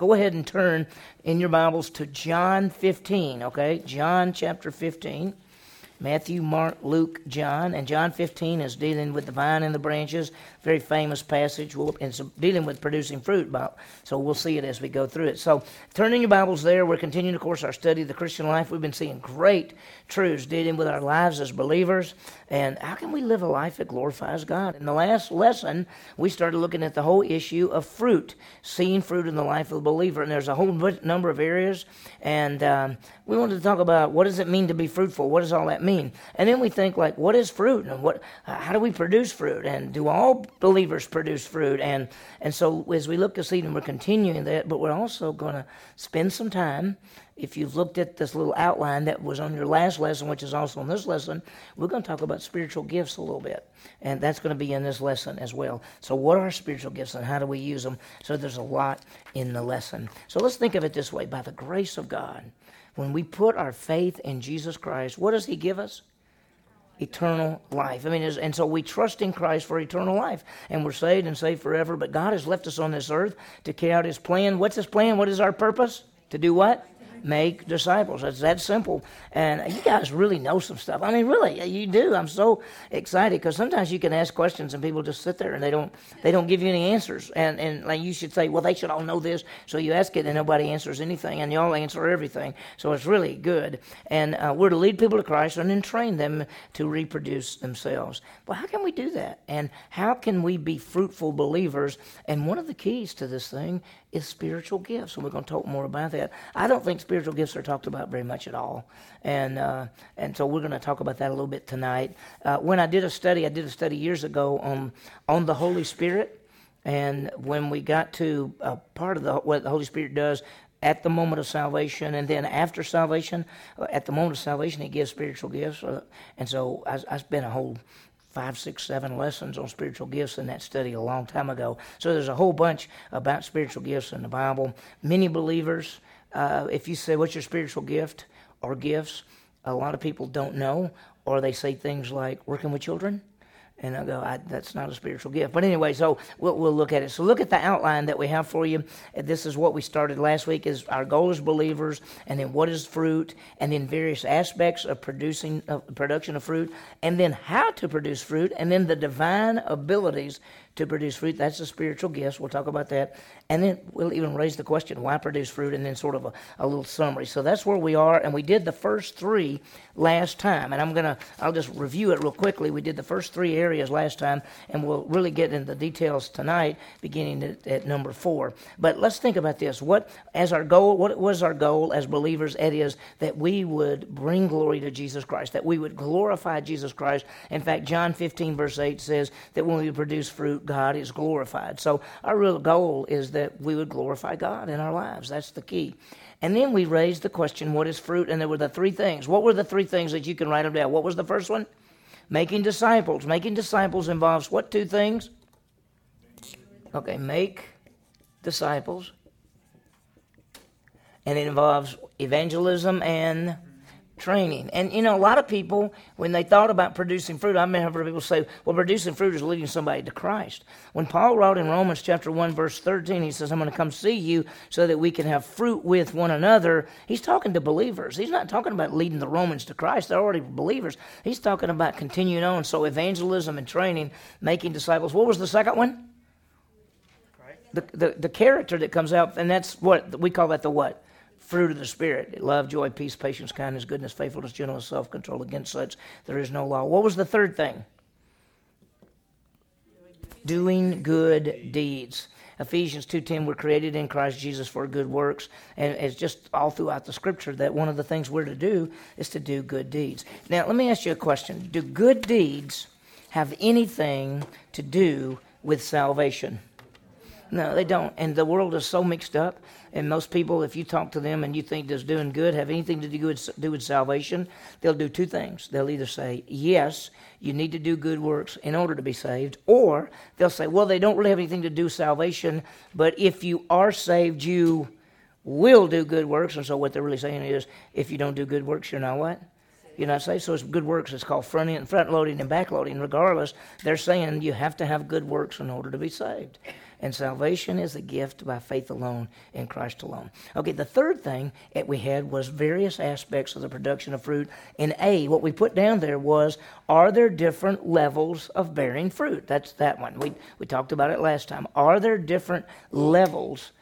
Go ahead and turn in your Bibles to John 15, okay? John chapter 15. Matthew, Mark, Luke, John, and John 15 is dealing with the vine and the branches. Very famous passage. and dealing with producing fruit. So we'll see it as we go through it. So turn in your Bibles there. We're continuing, of course, our study of the Christian life. We've been seeing great truths dealing with our lives as believers and how can we live a life that glorifies God. In the last lesson, we started looking at the whole issue of fruit, seeing fruit in the life of the believer. And there's a whole number of areas. And um, we wanted to talk about what does it mean to be fruitful? What does all that mean? And then we think like, what is fruit? And what, how do we produce fruit? And do all believers produce fruit? And, and so as we look this evening, we're continuing that, but we're also going to spend some time if you've looked at this little outline that was on your last lesson, which is also on this lesson, we're going to talk about spiritual gifts a little bit. And that's going to be in this lesson as well. So, what are spiritual gifts and how do we use them? So, there's a lot in the lesson. So, let's think of it this way by the grace of God, when we put our faith in Jesus Christ, what does He give us? eternal life. I mean, and so we trust in Christ for eternal life, and we're saved and saved forever. But God has left us on this earth to carry out His plan. What's His plan? What is our purpose? To do what? Make disciples. It's that simple. And you guys really know some stuff. I mean, really, you do. I'm so excited because sometimes you can ask questions and people just sit there and they don't they don't give you any answers. And and like you should say, well, they should all know this. So you ask it and nobody answers anything, and you all answer everything. So it's really good. And uh, we're to lead people to Christ and then train them to reproduce themselves. Well, how can we do that? And how can we be fruitful believers? And one of the keys to this thing is spiritual gifts, and we're going to talk more about that. I don't think spiritual gifts are talked about very much at all, and uh, and so we're going to talk about that a little bit tonight. Uh, when I did a study, I did a study years ago on on the Holy Spirit, and when we got to a part of the what the Holy Spirit does at the moment of salvation, and then after salvation, uh, at the moment of salvation, He gives spiritual gifts, uh, and so I, I spent a whole five, six, seven lessons on spiritual gifts in that study a long time ago. So there's a whole bunch about spiritual gifts in the Bible. Many believers, uh, if you say, What's your spiritual gift or gifts? A lot of people don't know, or they say things like working with children and I go, I, that's not a spiritual gift. But anyway, so we'll, we'll look at it. So look at the outline that we have for you. This is what we started last week is our goal as believers, and then what is fruit, and then various aspects of producing of production of fruit, and then how to produce fruit, and then the divine abilities to produce fruit. That's the spiritual gifts. We'll talk about that. And then we'll even raise the question, why produce fruit? And then sort of a, a little summary. So that's where we are. And we did the first three last time. And I'm going to, I'll just review it real quickly. We did the first three areas last time, and we'll really get into the details tonight, beginning at, at number four. But let's think about this. What, as our goal, what was our goal as believers? It is that we would bring glory to Jesus Christ, that we would glorify Jesus Christ. In fact, John 15, verse 8 says that when we produce fruit, God is glorified. So our real goal is that we would glorify God in our lives. That's the key. And then we raised the question, what is fruit? And there were the three things. What were the three things that you can write them down? What was the first one? Making disciples. Making disciples involves what two things? Okay, make disciples. And it involves evangelism and training. And you know, a lot of people, when they thought about producing fruit, I remember people say, well, producing fruit is leading somebody to Christ. When Paul wrote in Romans chapter 1, verse 13, he says, I'm going to come see you so that we can have fruit with one another. He's talking to believers. He's not talking about leading the Romans to Christ. They're already believers. He's talking about continuing on. So evangelism and training, making disciples. What was the second one? The, the, the character that comes out, and that's what we call that the what? Fruit of the Spirit love, joy, peace, patience, kindness, goodness, faithfulness, gentleness, self control. Against such there is no law. What was the third thing? Doing good deeds. Ephesians 2:10 we're created in Christ Jesus for good works and it's just all throughout the scripture that one of the things we're to do is to do good deeds. Now, let me ask you a question. Do good deeds have anything to do with salvation? No, they don't. And the world is so mixed up. And most people, if you talk to them and you think does doing good have anything to do with, do with salvation, they'll do two things. They'll either say, yes, you need to do good works in order to be saved, or they'll say, well, they don't really have anything to do with salvation, but if you are saved, you will do good works. And so what they're really saying is, if you don't do good works, you're not what? You're not saved. So it's good works. It's called front end, front loading and back loading. Regardless, they're saying you have to have good works in order to be saved. And salvation is a gift by faith alone in Christ alone. Okay, the third thing that we had was various aspects of the production of fruit. In A, what we put down there was are there different levels of bearing fruit? That's that one. We, we talked about it last time. Are there different levels?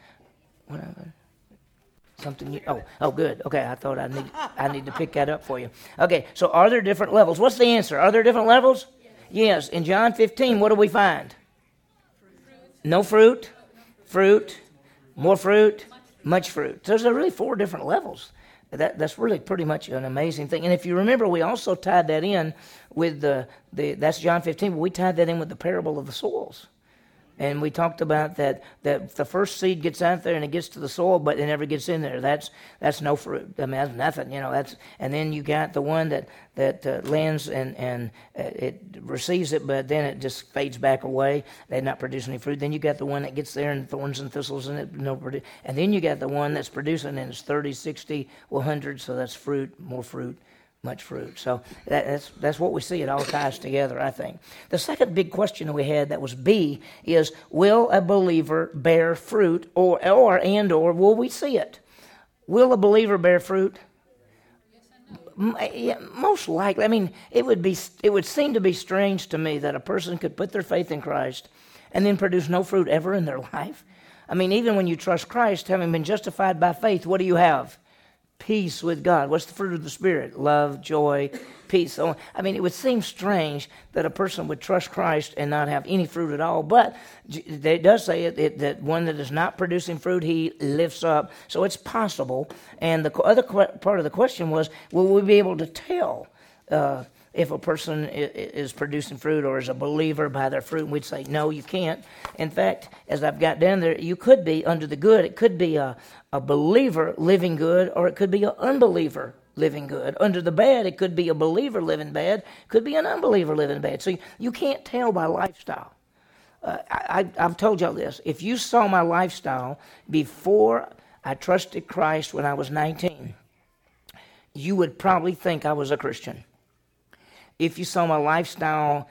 Something you, oh oh good okay I thought I need I need to pick that up for you okay so are there different levels what's the answer are there different levels yes in John 15 what do we find no fruit fruit more fruit much fruit. So there's really four different levels. That that's really pretty much an amazing thing. And if you remember we also tied that in with the, the that's John 15 but we tied that in with the parable of the soils and we talked about that, that the first seed gets out there and it gets to the soil, but it never gets in there. That's that's no fruit. I mean, that's nothing. You know, that's and then you got the one that that uh, lands and and uh, it receives it, but then it just fades back away. They're not producing any fruit. Then you got the one that gets there and thorns and thistles and it no produ- And then you got the one that's producing and it's 30, 60, 100. So that's fruit, more fruit much fruit. So that, that's that's what we see. It all ties together, I think. The second big question that we had that was B is will a believer bear fruit or or and or will we see it? Will a believer bear fruit? Most likely. I mean, it would be it would seem to be strange to me that a person could put their faith in Christ and then produce no fruit ever in their life. I mean, even when you trust Christ, having been justified by faith, what do you have? Peace with God. What's the fruit of the Spirit? Love, joy, peace. I mean, it would seem strange that a person would trust Christ and not have any fruit at all. But it does say it, it, that one that is not producing fruit, he lifts up. So it's possible. And the other part of the question was, will we be able to tell? Uh, if a person is producing fruit or is a believer by their fruit, and we'd say, no, you can't. In fact, as I've got down there, you could be under the good. It could be a, a believer living good, or it could be an unbeliever living good. Under the bad, it could be a believer living bad, could be an unbeliever living bad. So you, can't tell by lifestyle. Uh, I, I've told y'all this. If you saw my lifestyle before I trusted Christ when I was 19, you would probably think I was a Christian if you saw my lifestyle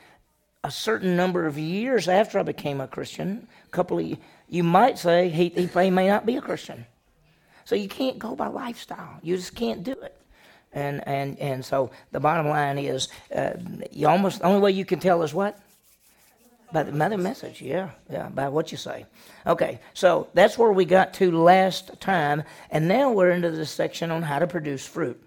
a certain number of years after I became a Christian, a couple of you might say he, he may not be a Christian. So you can't go by lifestyle. You just can't do it. And and and so the bottom line is, uh, you almost the only way you can tell is what by the mother message. Yeah, yeah, by what you say. Okay, so that's where we got to last time, and now we're into the section on how to produce fruit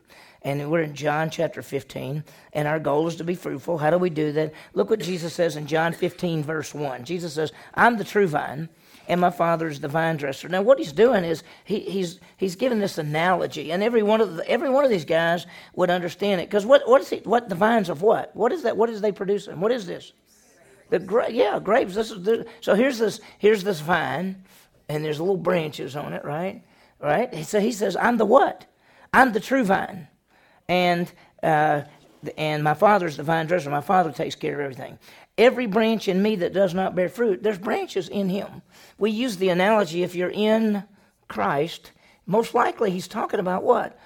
and we're in John chapter 15, and our goal is to be fruitful. How do we do that? Look what Jesus says in John 15, verse 1. Jesus says, I'm the true vine, and my Father is the vine dresser. Now, what he's doing is he, he's, he's giving this analogy, and every one of, the, every one of these guys would understand it. Because what, what, is he, what the vines of what? What is that? What is they producing? What is this? The gra- yeah, grapes. This is the, so here's this here's this vine, and there's little branches on it, right? Right. So he says, "I'm the what? I'm the true vine." And uh, and my father's the vine dresser. My father takes care of everything. Every branch in me that does not bear fruit, there's branches in him. We use the analogy if you're in Christ, most likely he's talking about what?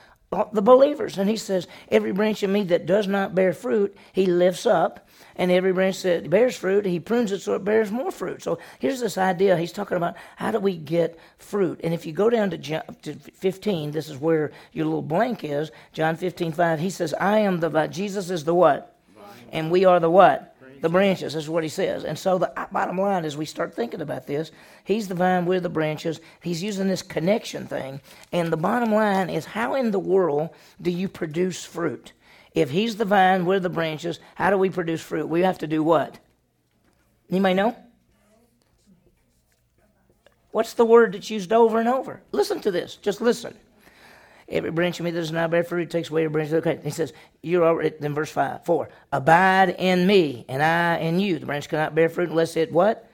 The believers. And he says, Every branch in me that does not bear fruit, he lifts up and every branch that bears fruit, he prunes it so it bears more fruit. So here's this idea. He's talking about how do we get fruit. And if you go down to, John, to 15, this is where your little blank is. John 15, 5, he says, I am the vine. Jesus is the what? And we are the what? The branches. This is what he says. And so the uh, bottom line is we start thinking about this. He's the vine, we're the branches. He's using this connection thing. And the bottom line is how in the world do you produce fruit? If he's the vine, we're the branches, how do we produce fruit? We have to do what? Anybody know? What's the word that's used over and over? Listen to this. Just listen. Every branch of me that does not bear fruit takes away a branch. Okay, he says, you're already, then verse 5, 4. Abide in me, and I in you. The branch cannot bear fruit unless it what?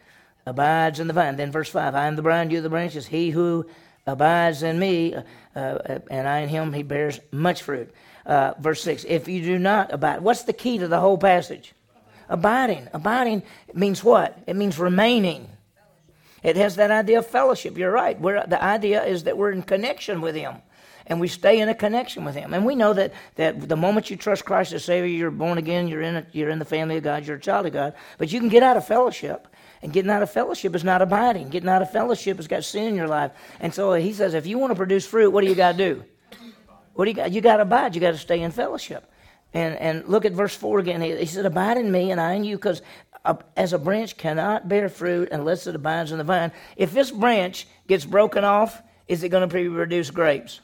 Abides in the vine. Then verse 5, I am the vine, you the branches. He who abides in me, uh, uh, and I in him, he bears much fruit uh, verse 6. If you do not abide, what's the key to the whole passage? Abiding. Abiding means what? It means remaining. It has that idea of fellowship. You're right. We're, the idea is that we're in connection with Him. And we stay in a connection with Him. And we know that, that the moment you trust Christ as Savior, you're born again, you're in, a, you're in the family of God, you're a child of God. But you can get out of fellowship And getting out of fellowship is not abiding. Getting out of fellowship has got sin in your life. And so he says, if you want to produce fruit, what do you got to do? What do you got? You got to abide. You got to stay in fellowship. And and look at verse four again. He, said, "Abide in me, and I in you, because uh, as a branch cannot bear fruit unless it abides in the vine. If this branch gets broken off, is it going to produce grapes?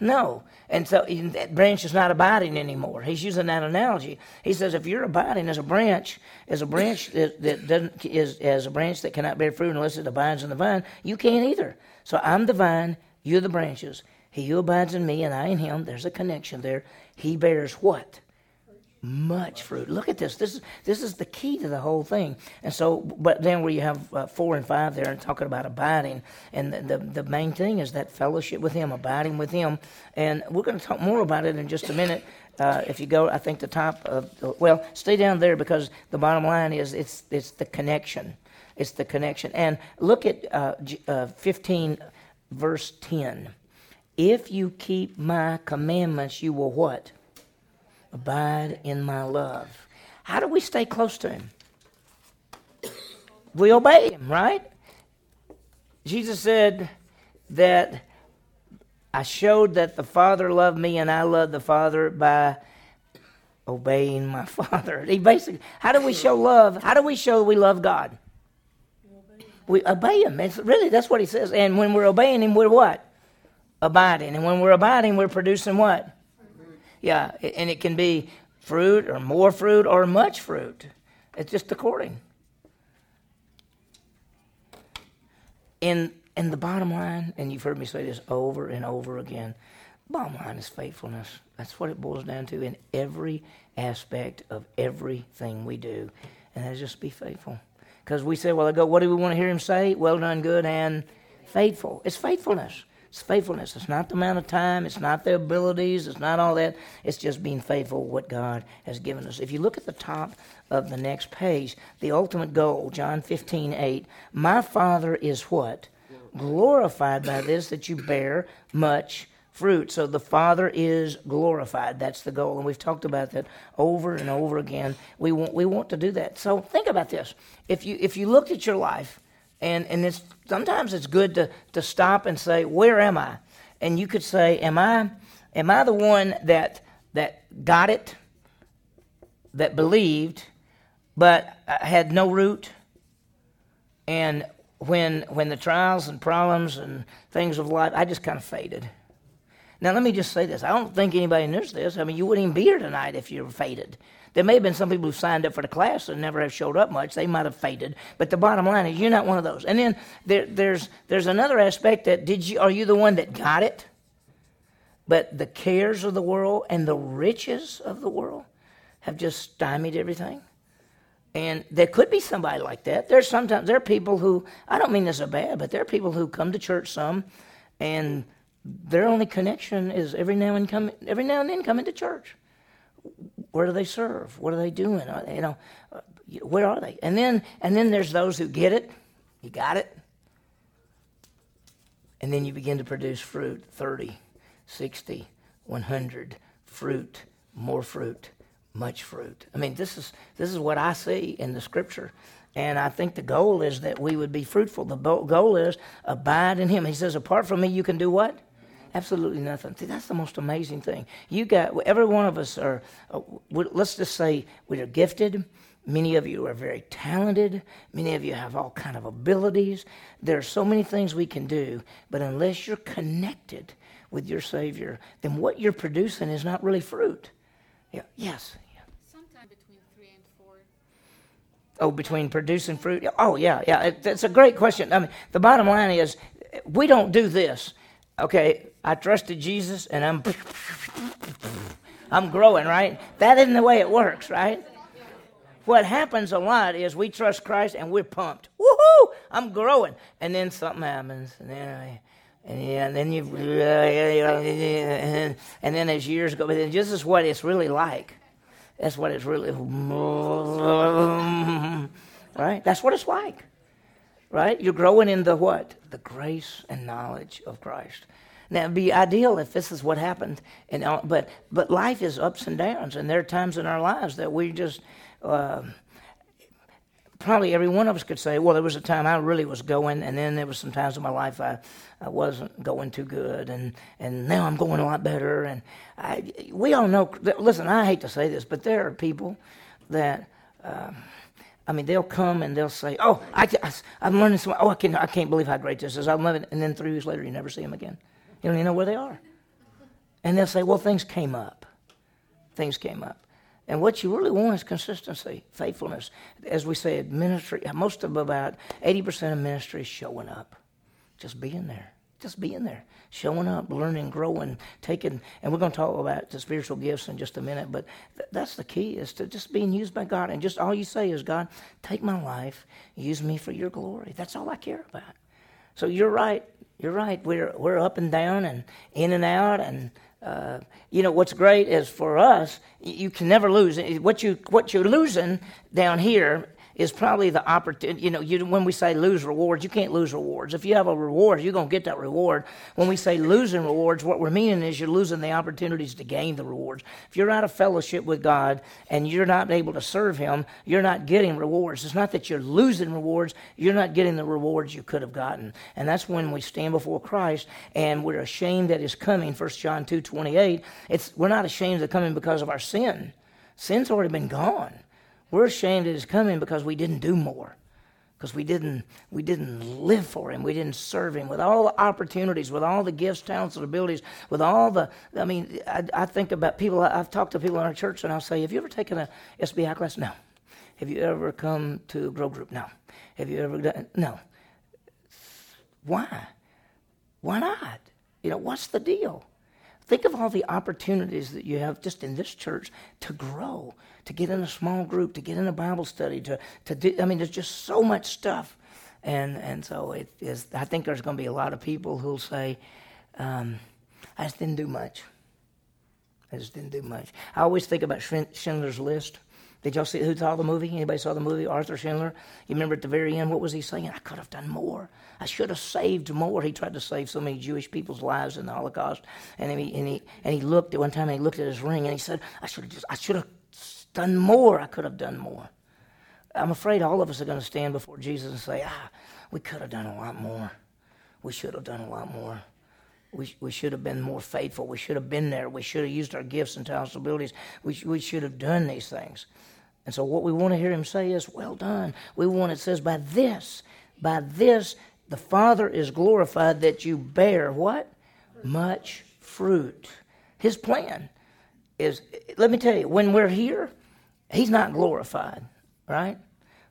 No. And so that branch is not abiding anymore. He's using that analogy. He says, if you're abiding as a branch, as a branch that, that doesn't is as a branch that cannot bear fruit unless it abides in the vine, you can't either. So I'm the vine, you're the branches. He who abides in me and I in him, there's a connection there. He bears what? much fruit. Look at this. This is this is the key to the whole thing. And so, but then where you have uh, four and five there and talking about abiding, and the, the, the main thing is that fellowship with Him, abiding with Him. And we're going to talk more about it in just a minute. Uh, if you go, I think the top of well, stay down there because the bottom line is it's it's the connection. It's the connection. And look at uh, uh 15, verse ten. If you keep my commandments, you will what? Abide in my love. How do we stay close to him? We obey him, right? Jesus said that I showed that the Father loved me and I loved the Father by obeying my Father. He basically, how do we show love? How do we show we love God? We obey Him. It's, really, that's what He says. And when we're obeying Him, we're what? Abiding. And when we're abiding, we're producing what? Yeah, and it can be fruit or more fruit or much fruit. It's just according. In in the bottom line, and you've heard me say this over and over again, bottom line is faithfulness. That's what it boils down to in every aspect of everything we do. And that's just be faithful. Because we say, well, I go, what do we want to hear him say? Well done, good and faithful. It's faithfulness. It's faithfulness. It's not the amount of time. It's not the abilities. It's not all that. It's just being faithful what God has given us. If you look at the top of the next page, the ultimate goal, John 15, 8, my Father is what? Glorified by this that you bear much fruit. So the Father is glorified. That's the goal. And we've talked about that over and over again. We want, we want to do that. So think about this. If you, if you looked at your life, and, and it's, sometimes it's good to, to stop and say, Where am I? And you could say, Am I, am I the one that, that got it, that believed, but had no root? And when, when the trials and problems and things of life, I just kind of faded. Now, let me just say this. I don't think anybody knows this. I mean, you wouldn't even be here tonight if you were faded. There may have been some people who signed up for the class and never have showed up much. They might have faded. But the bottom line is you're not one of those. And then there, there's, there's another aspect that did you, are you the one that got it? But the cares of the world and the riches of the world have just stymied everything. And there could be somebody like that. There's sometimes there are people who I don't mean this a bad, but there are people who come to church some, and their only connection is every now and come every now and then coming to church where do they serve? What are they doing? Are they, you know, uh, where are they? And then and then there's those who get it. You got it. And then you begin to produce fruit 30, 60, 100 fruit, more fruit, much fruit. I mean, this is this is what I see in the scripture. And I think the goal is that we would be fruitful. The goal is abide in him. He says, apart from me, you can do what? Absolutely nothing. See, that's the most amazing thing. You got every one of us are. Uh, let's just say we are gifted. Many of you are very talented. Many of you have all kind of abilities. There are so many things we can do, but unless you're connected with your Savior, then what you're producing is not really fruit. Yeah. Yes. Sometime between three and four. Oh, between producing fruit? Oh, yeah, yeah. It's a great question. I mean, the bottom line is, we don't do this okay, I trusted Jesus and I'm I'm growing, right? That isn't the way it works, right? What happens a lot is we trust Christ and we're pumped. Woohoo! I'm growing. And then something happens. And then and, then you and, and then as years go, but this is what it's really like. That's what it's really right? That's what it's like right? You're growing in the what? The grace and knowledge of Christ. Now, it'd be ideal if this is what happened, and but but life is ups and downs, and there are times in our lives that we just uh, probably every one of us could say, well, there was a time I really was going, and then there was some times in my life I, I wasn't going too good, and, and now I'm going a lot better. And I, we all know, listen, I hate to say this, but there are people that, um, I mean, they'll come and they'll say, oh, I, I, am learning some, oh, I, can, I can't believe how great this is. I'm loving it. And then three years later, you never see them again. You don't even know where they are. And they'll say, well, things came up. Things came up. And what you really want is consistency, faithfulness. As we said, ministry, most of about 80% of ministry is showing up, just being there, just being there, showing up, learning, growing, taking. And we're going to talk about the spiritual gifts in just a minute, but th- that's the key is to just being used by God. And just all you say is, God, take my life, use me for your glory. That's all I care about. So you're right. You're right. We're, we're up and down and in and out and uh, you know what's great is for us you can never lose what you what you're losing down here is probably the opportunity. You know, you, when we say lose rewards, you can't lose rewards. If you have a reward, you're going to get that reward. When we say losing rewards, what we're meaning is you're losing the opportunities to gain the rewards. If you're out of fellowship with God and you're not able to serve Him, you're not getting rewards. It's not that you're losing rewards, you're not getting the rewards you could have gotten. And that's when we stand before Christ and we're ashamed that His coming. 1 John 2 28. It's, we're not ashamed of coming because of our sin. Sin's already been gone. We're ashamed that it's coming because we didn't do more. Because we didn't, we didn't live for him. We didn't serve him with all the opportunities, with all the gifts, talents, and abilities, with all the. I mean, I, I think about people. I've talked to people in our church, and I'll say, "Have you ever taken a SBI class?" No. Have you ever come to grow group? No. Have you ever done? No. Why? Why not? You know, what's the deal? Think of all the opportunities that you have just in this church to grow, to get in a small group, to get in a Bible study, to, to do, I mean, there's just so much stuff. And, and so it is, I think there's going to be a lot of people who'll say, um, I just didn't do much. I just didn't do much. I always think about Schindler's List. Did y'all see who saw the movie? Anybody saw the movie? Arthur Schindler. You remember at the very end, what was he saying? I could have done more. I should have saved more. He tried to save so many Jewish people's lives in the Holocaust, and he and he and he looked at one time. And he looked at his ring, and he said, "I should have just. I should have done more. I could have done more." I'm afraid all of us are going to stand before Jesus and say, "Ah, we could have done a lot more. We should have done a lot more." We, we should have been more faithful. We should have been there. We should have used our gifts and talents and abilities. We, we should have done these things. And so what we want to hear him say is, well done. We want, it says, by this, by this, the Father is glorified that you bear what? Much fruit. His plan is, let me tell you, when we're here, he's not glorified, right?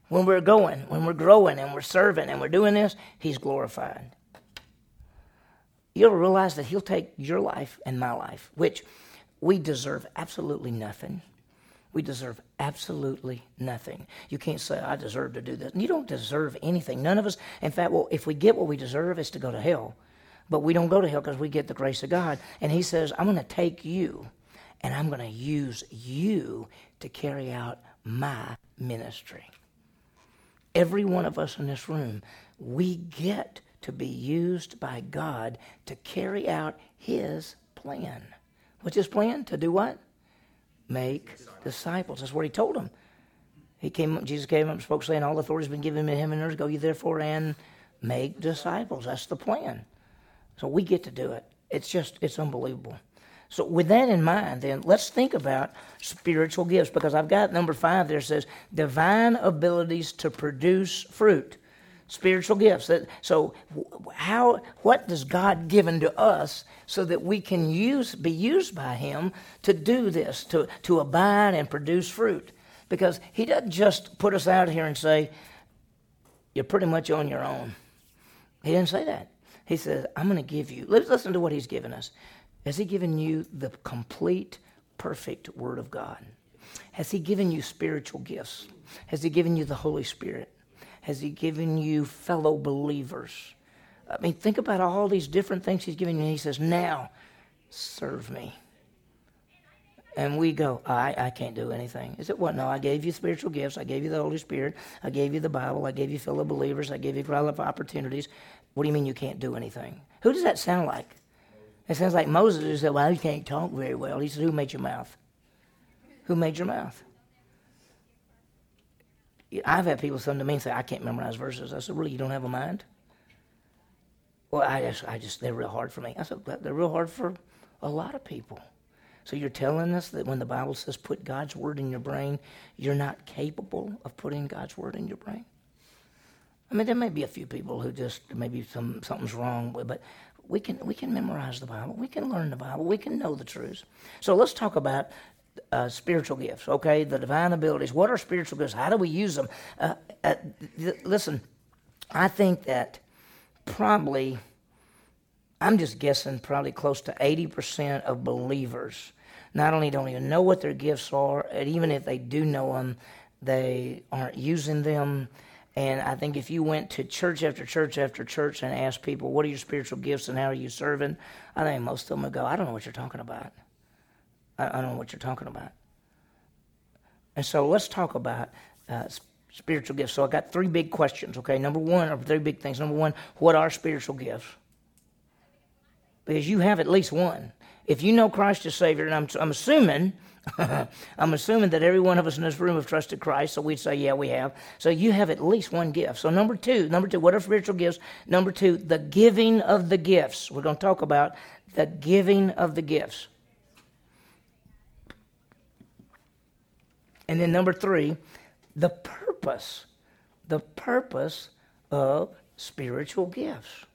When we're going, when we're growing and we're serving and we're doing this, he's glorified. You'll realize that he'll take your life and my life, which we deserve absolutely nothing. We deserve absolutely nothing. You can't say, I deserve to do this. You don't deserve anything. None of us, in fact, well, if we get what we deserve, it's to go to hell. But we don't go to hell because we get the grace of God. And He says, I'm going to take you and I'm going to use you to carry out my ministry. Every one of us in this room, we get to be used by God to carry out His plan. What's His plan? To do what? make disciples. That's what he told them. He came, Jesus came up and spoke, saying, All authority has been given to him and earth. Go ye therefore and make disciples. That's the plan. So we get to do it. It's just, it's unbelievable. So with that in mind, then let's think about spiritual gifts because I've got number five there says divine abilities to produce fruit spiritual gifts. So, how, what does God given to us so that we can use, be used by Him to do this, to, to abide and produce fruit? Because He doesn't just put us out here and say, You're pretty much on your own. He didn't say that. He says, I'm going to give you, let's listen to what He's given us. Has He given you the complete, perfect Word of God? Has He given you spiritual gifts? Has He given you the Holy Spirit? Has He given you fellow believers? I mean, think about all these different things He's given you. He says, Now, serve me. And we go, I, I can't do anything. Is it what? No, I gave you spiritual gifts. I gave you the Holy Spirit. I gave you the Bible. I gave you fellow believers. I gave you of opportunities. What do you mean you can't do anything? Who does that sound like? It sounds like Moses who said, Well, you can't talk very well. He said, Who made your mouth? Who made your mouth? I've had people come to me and say, I can't memorize verses. I said, Really, you don't have a mind? Well, I just, I just, they're real hard for me. I said, They're real hard for a lot of people. So you're telling us that when the Bible says put God's word in your brain, you're not capable of putting God's word in your brain? I mean, there may be a few people who just maybe some something's wrong but we can we can memorize the Bible, we can learn the Bible, we can know the truths. So let's talk about uh, spiritual gifts. Okay, the divine abilities. What are spiritual gifts? How do we use them? Uh, uh, th- listen, I think that probably I'm just guessing probably close to 80% of believers not only don't even know what their gifts are, and even if they do know them, they aren't using them. And I think if you went to church after church after church and asked people, what are your spiritual gifts and how are you serving? I think most of them would go, I don't know what you're talking about. I, I don't know what you're talking about. And so let's talk about uh, spiritual gifts. So I got three big questions, okay? Number one, or three big things. Number one, what are spiritual gifts? because you have at least one. If you know Christ as Savior, and I'm, I'm assuming, I'm assuming that every one of us in this room have trusted Christ, so we'd say, yeah, we have. So you have at least one gift. So number two, number two, what are spiritual gifts? Number two, the giving of the gifts. We're going to talk about the giving of the gifts. And then number three, the purpose, the purpose of spiritual gifts.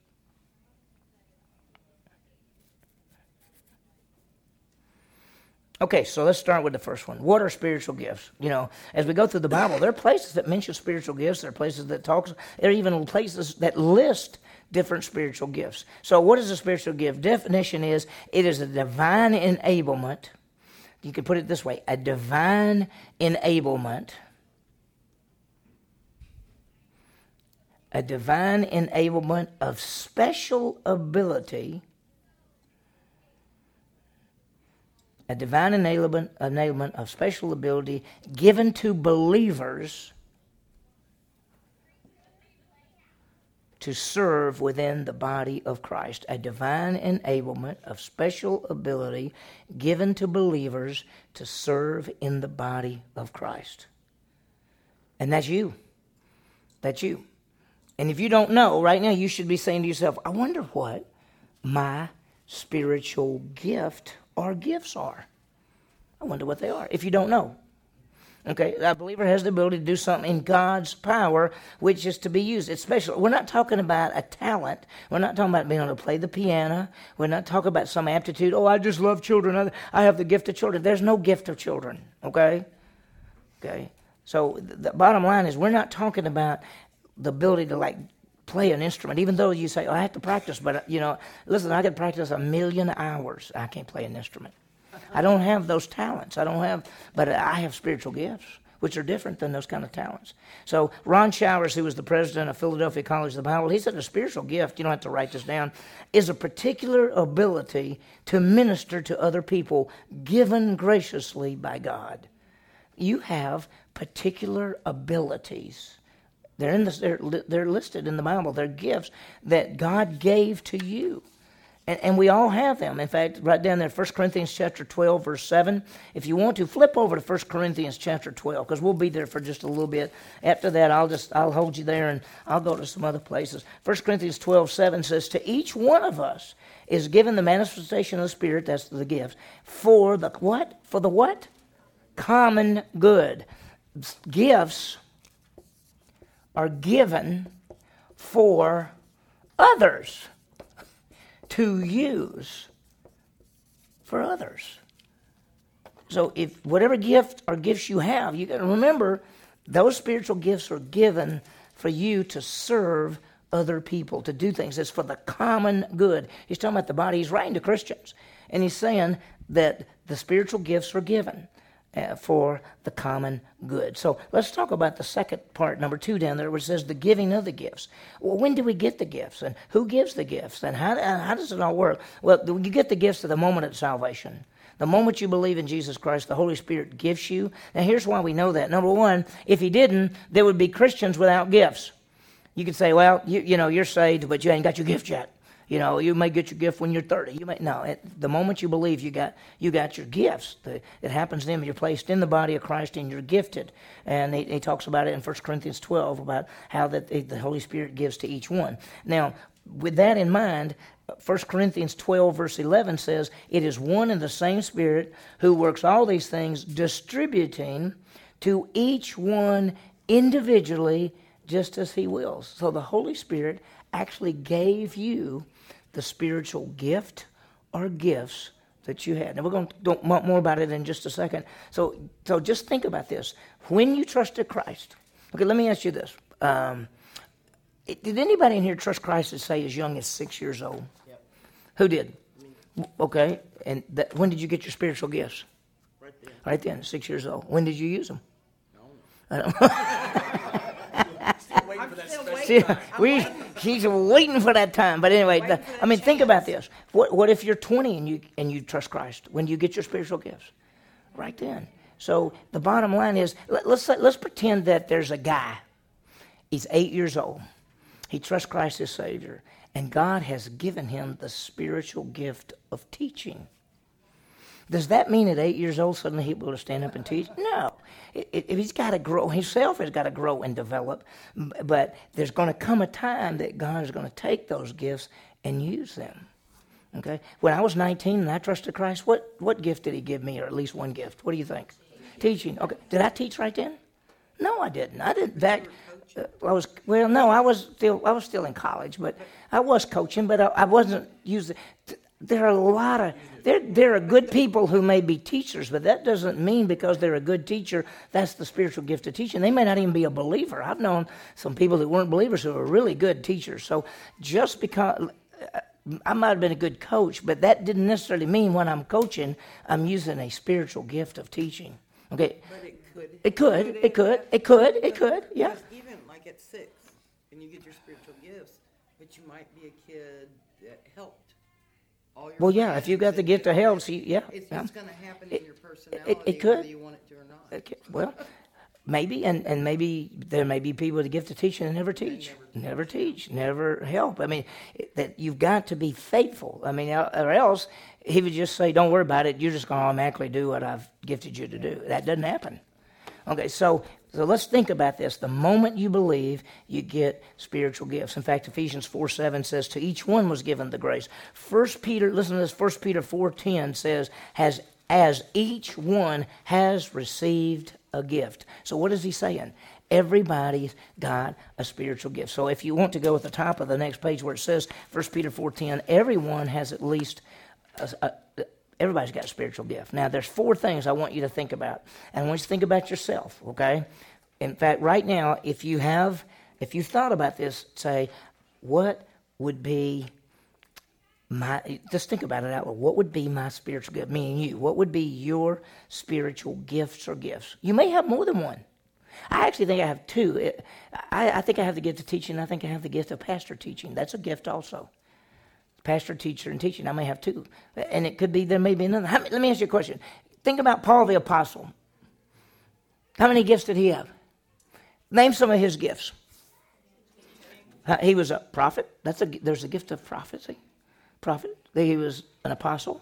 Okay, so let's start with the first one. What are spiritual gifts? You know, as we go through the Bible, there are places that mention spiritual gifts. There are places that talks. There are even places that list different spiritual gifts. So, what is a spiritual gift? Definition is it is a divine enablement. You could put it this way: a divine enablement. A divine enablement of special ability a divine enablement, enablement of special ability given to believers to serve within the body of Christ. A divine enablement of special ability given to believers to serve in the body of Christ. And that's you. That's you. And if you don't know, right now you should be saying to yourself, I wonder what my spiritual gift our gifts are. I wonder what they are, if you don't know. Okay, a believer has the ability to do something in God's power, which is to be used. It's special. We're not talking about a talent. We're not talking about being able to play the piano. We're not talking about some aptitude. Oh, I just love children. I have the gift of children. There's no gift of children. Okay? Okay? So the bottom line is we're not talking about the ability to like play an instrument, even though you say, oh, I have to practice, but, uh, you know, listen, I could practice a million hours. I can't play an instrument. I don't have those talents. I don't have, but I have spiritual gifts, which are different than those kind of talents. So Ron Showers, who was the president of Philadelphia College of the Bible, he said a spiritual gift, you don't have to write this down, is a particular ability to minister to other people given graciously by God. You have particular abilities they're, in this, they're, they're listed in the Bible. They're gifts that God gave to you. And, and, we all have them. In fact, right down there, 1 Corinthians chapter 12, verse 7. If you want to, flip over to 1 Corinthians chapter 12, because we'll be there for just a little bit. After that, I'll just I'll hold you there and I'll go to some other places. 1 Corinthians 12, 7 says, To each one of us is given the manifestation of the Spirit, that's the gift, for the what? For the what? Common good. Gifts are given for others to use for others. So if whatever gift or gifts you have, you got to remember those spiritual gifts are given for you to serve other people, to do things. It's for the common good. He's talking about the body. He's writing to Christians. And he's saying that the spiritual gifts are given Uh, for the common good. So let's talk about the second part, number two down there, which says the giving of the gifts. Well, when do we get the gifts? And who gives the gifts? And how, how does it all work? Well, you get the gifts at the moment of salvation. The moment you believe in Jesus Christ, the Holy Spirit gives you. Now, here's why we know that. Number one, if He didn't, there would be Christians without gifts. You could say, well, you, you know, you're saved, but you ain't got your gift yet. You know, you may get your gift when you're 30. You may no. At the moment you believe, you got you got your gifts. The, it happens then. You're placed in the body of Christ and you're gifted. And he, he talks about it in 1 Corinthians 12 about how that the Holy Spirit gives to each one. Now, with that in mind, 1 Corinthians 12, verse 11 says, It is one and the same Spirit who works all these things, distributing to each one individually just as He wills. So the Holy Spirit actually gave you the spiritual gift or gifts that you had. Now we're going to talk more about it in just a second. So, so just think about this. When you trusted Christ, okay, let me ask you this. Um, did anybody in here trust Christ to say as young as six years old? Yep. Who did? Me. Okay, and that, when did you get your spiritual gifts? Right then. Right then, six years old. When did you use them? No. I don't See, we, she's waiting for that time. But anyway, the, I mean, think about this. What, what if you're 20 and you, and you trust Christ? When you get your spiritual gifts? Right then. So the bottom line is let, let's, let's pretend that there's a guy. He's eight years old. He trusts Christ as Savior. And God has given him the spiritual gift of teaching. Does that mean at eight years old suddenly he'll be able to stand up and teach? No. It, it, he's got to grow himself. Has got to grow and develop. But there's going to come a time that God is going to take those gifts and use them. Okay. When I was 19 and I trusted Christ, what what gift did He give me, or at least one gift? What do you think? Teaching. Okay. Did I teach right then? No, I didn't. I didn't. In fact, uh, I was well. No, I was still I was still in college, but I was coaching, but I, I wasn't using there are a lot of there, there are good people who may be teachers, but that doesn't mean because they're a good teacher, that's the spiritual gift of teaching. They may not even be a believer. I've known some people that weren't believers who were really good teachers. So just because I might have been a good coach, but that didn't necessarily mean when I'm coaching, I'm using a spiritual gift of teaching. Okay. But it could. It could. It could. It could. It could. Yeah. Even like at six, and you get your spiritual gifts, but you might be a kid well, yeah, if you've got the gift of help, see, yeah. It's, yeah. it's going to happen in your personality, it, it could. whether you want it to or not. Okay. Well, maybe, and, and maybe there may be people with the gift of teaching and never teach, never, never teach, never help. I mean, that you've got to be faithful. I mean, or else he would just say, "Don't worry about it. You're just going to automatically do what I've gifted you to do." That doesn't happen. Okay, so so let's think about this. The moment you believe, you get spiritual gifts. In fact, Ephesians 4 7 says, To each one was given the grace. First Peter, listen to this, First Peter four ten says, has as each one has received a gift. So what is he saying? Everybody's got a spiritual gift. So if you want to go at the top of the next page where it says 1 Peter 4:10, everyone has at least a, a, Everybody's got a spiritual gift. Now, there's four things I want you to think about. And I want you to think about yourself, okay? In fact, right now, if you have, if you thought about this, say, what would be my, just think about it out loud. What would be my spiritual gift? Me and you. What would be your spiritual gifts or gifts? You may have more than one. I actually think I have two. I, I think I have the gift of teaching. I think I have the gift of pastor teaching. That's a gift also pastor, teacher, and teaching. I may have two. And it could be there may be another. How, let me ask you a question. Think about Paul the Apostle. How many gifts did he have? Name some of his gifts. Uh, he was a prophet. That's a, there's a gift of prophecy. Prophet. He was an apostle.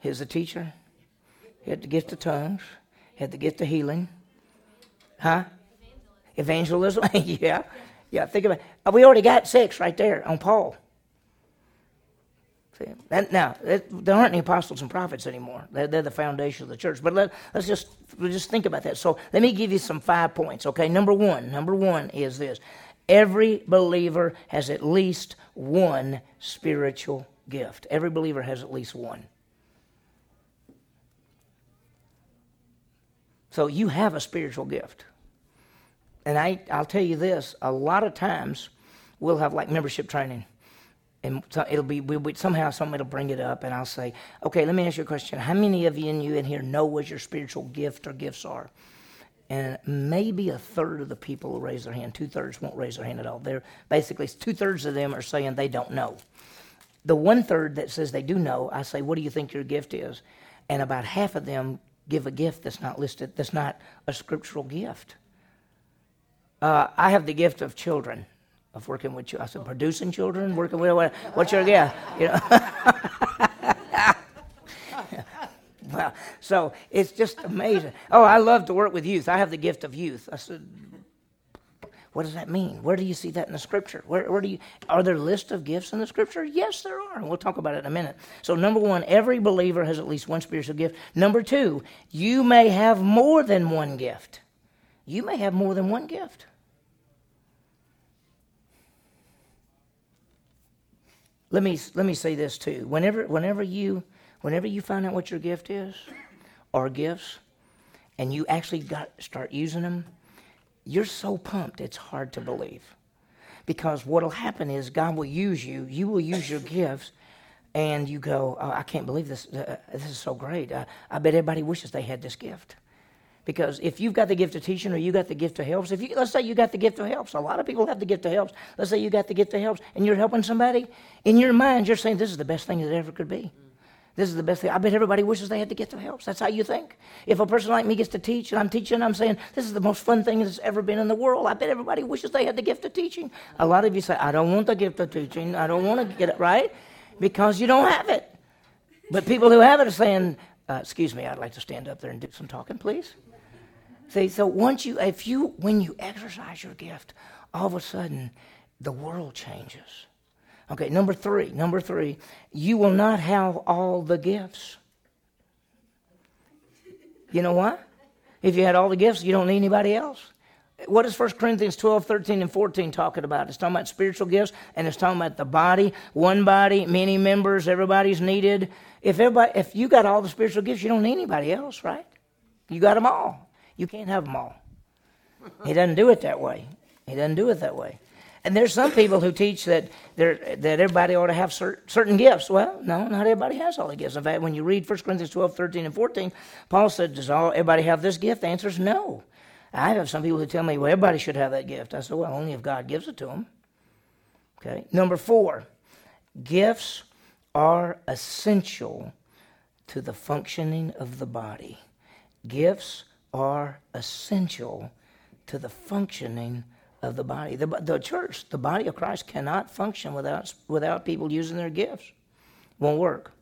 He was a teacher. He had the gift of tongues. He had the gift of healing. Huh? Evangelism. yeah. Yeah. Think about it. Uh, we already got six right there on Paul. See, now there aren't any apostles and prophets anymore. They're, they're the foundation of the church. But let, us just just think about that. So let me give you some five points. Okay, number one. Number one is this: every believer has at least one spiritual gift. Every believer has at least one. So you have a spiritual gift. And I, I'll tell you this: a lot of times we'll have like membership training and so it'll be we, we, somehow somebody will bring it up and i'll say okay let me ask you a question. How many of you in you in here know what your spiritual gift or gifts are? And maybe a third of the people will raise their hand. Two-thirds won't raise their hand at all. They're basically two-thirds of them are saying they don't know. The one-third that says they do know i say what do you think your gift is? And about half of them give a gift that's not listed that's not a scriptural gift. Uh, i have the gift of children of working with you. I said, producing children, working with what, what's your yeah, you know. well, so it's just amazing. Oh, I love to work with youth. I have the gift of youth. I said, what does that mean? Where do you see that in the scripture? Where, where do you are there lists of gifts in the scripture? Yes, there are. And we'll talk about it in a minute. So number one, every believer has at least one spiritual gift. Number two, you may have more than one gift. You may have more than one gift. Let me let me say this too. Whenever whenever you whenever you find out what your gift is or gifts, and you actually got start using them, you're so pumped it's hard to believe. Because what'll happen is God will use you, you will use your gifts, and you go, oh, I can't believe this. Uh, this is so great. Uh, I bet everybody wishes they had this gift. Because if you've got the gift of teaching or you got the gift of helps, if you let's say you got the gift of helps, a lot of people have the gift of helps. Let's say you got the gift of helps and you're helping somebody, in your mind you're saying this is the best thing that ever could be. This is the best thing. I bet everybody wishes they had the gift of helps. That's how you think. If a person like me gets to teach and I'm teaching, I'm saying this is the most fun thing that's ever been in the world. I bet everybody wishes they had the gift of teaching. A lot of you say, I don't want the gift of teaching. I don't want to get it right because you don't have it. But people who have it are saying, uh, excuse me, I'd like to stand up there and do some talking, please. See, so once you, if you, when you exercise your gift, all of a sudden the world changes. Okay, number three, number three, you will not have all the gifts. You know why? If you had all the gifts, you don't need anybody else. What is 1 Corinthians 12, 13, and 14 talking about? It's talking about spiritual gifts and it's talking about the body, one body, many members, everybody's needed. If everybody if you got all the spiritual gifts, you don't need anybody else, right? You got them all. You can't have them all. He doesn't do it that way. He doesn't do it that way. And there's some people who teach that that everybody ought to have certain gifts. Well, no, not everybody has all the gifts. In fact, when you read 1 Corinthians 12, 13, and 14, Paul said, Does all, everybody have this gift? The answer is no. I have some people who tell me, Well, everybody should have that gift. I said, Well, only if God gives it to them. Okay. Number four, gifts are essential to the functioning of the body. Gifts are essential to the functioning of the body. The, the church, the body of Christ, cannot function without, without people using their gifts. Won't work.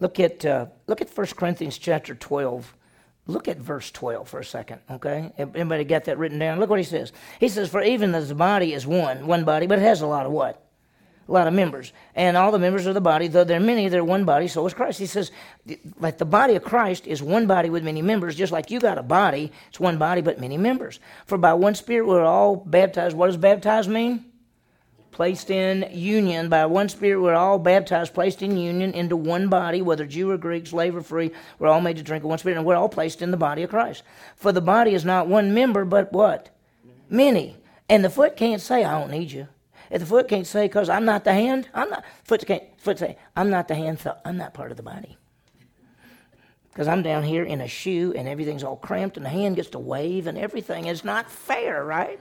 Look at uh, look at 1 Corinthians chapter 12. Look at verse 12 for a second, okay? Anybody got that written down? Look what he says. He says, For even as the body is one, one body, but it has a lot of what? A lot of members. And all the members of the body, though there are many, they're one body, so is Christ. He says, like the body of Christ is one body with many members, just like you got a body, it's one body but many members. For by one Spirit we're all baptized. What does baptized mean? Placed in union. By one Spirit we're all baptized, placed in union into one body, whether Jew or Greek, slave or free, we're all made to drink of one Spirit, and we're all placed in the body of Christ. For the body is not one member, but what? Many. And the foot can't say, I don't need you. If the foot can't say, because I'm not the hand, I'm not, foot can't, foot say, I'm not the hand, so I'm not part of the body. Because I'm down here in a shoe and everything's all cramped and the hand gets to wave and everything. It's not fair, right?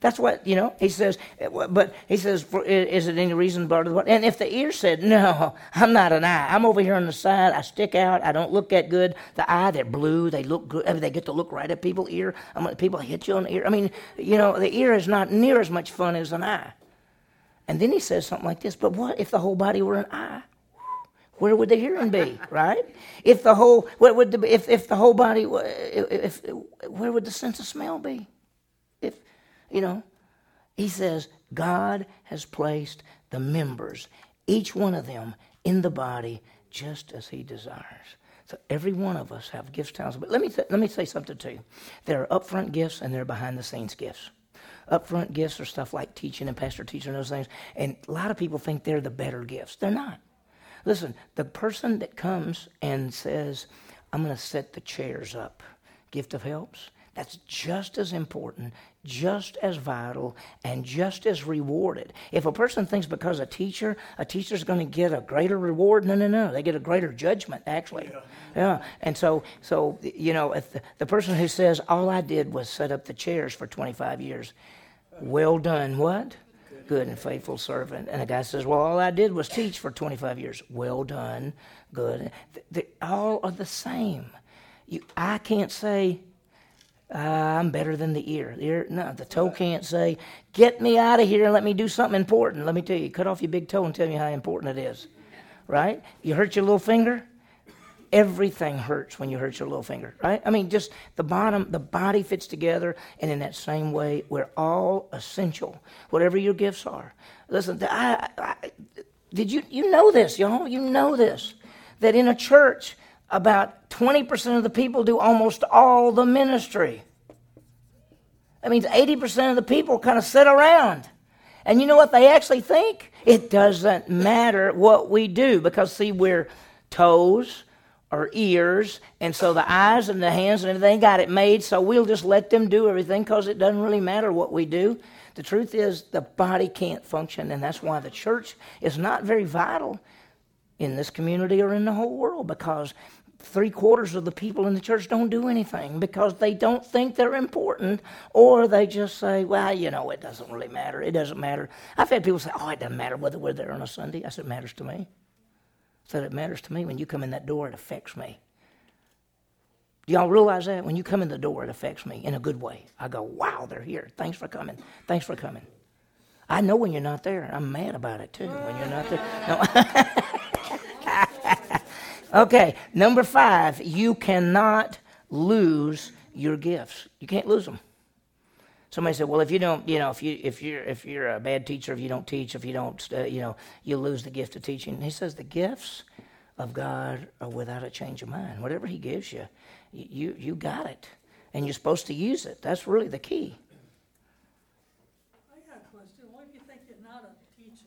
That's what, you know, he says, but he says, is it any reason part of the body? And if the ear said, no, I'm not an eye. I'm over here on the side. I stick out. I don't look that good. The eye, they're blue. They look good. I mean, they get to look right at people's ear. I people hit you on the ear. I mean, you know, the ear is not near as much fun as an eye. And then he says something like this, but what if the whole body were an eye? Where would the hearing be, right? If the whole, what would the, if, if the whole body, if, if, where would the sense of smell be? If, you know, he says, God has placed the members, each one of them, in the body just as he desires. So every one of us have gifts, talents. But let me, th- let me say something to you. There are upfront gifts and there are behind the scenes gifts upfront gifts are stuff like teaching and pastor teaching and those things. And a lot of people think they're the better gifts. They're not. Listen, the person that comes and says, I'm going to set the chairs up, gift of helps, that's just as important, just as vital, and just as rewarded. If a person thinks because a teacher, a teacher's going to get a greater reward, no, no, no. They get a greater judgment, actually. Yeah. yeah. And so, so you know, if the, the person who says, all I did was set up the chairs for 25 years, well done, what? Good and faithful servant. And the guy says, Well, all I did was teach for 25 years. Well done, good. They all are the same. You, I can't say, Uh, I'm better than the ear. The ear, no, the toe can't say, "Get me out of here and let me do something important." Let me tell you, cut off your big toe and tell me how important it is. Right? You hurt your little finger. Everything hurts when you hurt your little finger, right? I mean, just the bottom, the body fits together, and in that same way, we're all essential, whatever your gifts are. Listen, I, I, did you you know this, y'all? You know this that in a church about 20% of the people do almost all the ministry. That means 80% of the people kind of sit around. And you know what they actually think? It doesn't matter what we do because, see, we're toes or ears, and so the eyes and the hands and everything got it made, so we'll just let them do everything because it doesn't really matter what we do. The truth is, the body can't function, and that's why the church is not very vital in this community or in the whole world because three quarters of the people in the church don't do anything because they don't think they're important or they just say, well, you know, it doesn't really matter. It doesn't matter. I've had people say, oh, it doesn't matter whether we're there on a Sunday. I said, it matters to me. I said, it matters to me. When you come in that door, it affects me. Do y'all realize that? When you come in the door, it affects me in a good way. I go, wow, they're here. Thanks for coming. Thanks for coming. I know when you're not there. I'm mad about it too when you're not there. No. Okay, number five, you cannot lose your gifts. You can't lose them. Somebody said, "Well, if you don't, you know, if you if you're if you're a bad teacher, if you don't teach, if you don't, uh, you know, you lose the gift of teaching." He says the gifts of God are without a change of mind. Whatever He gives you, you you got it, and you're supposed to use it. That's really the key. I got a question. What if you think you're not a teacher?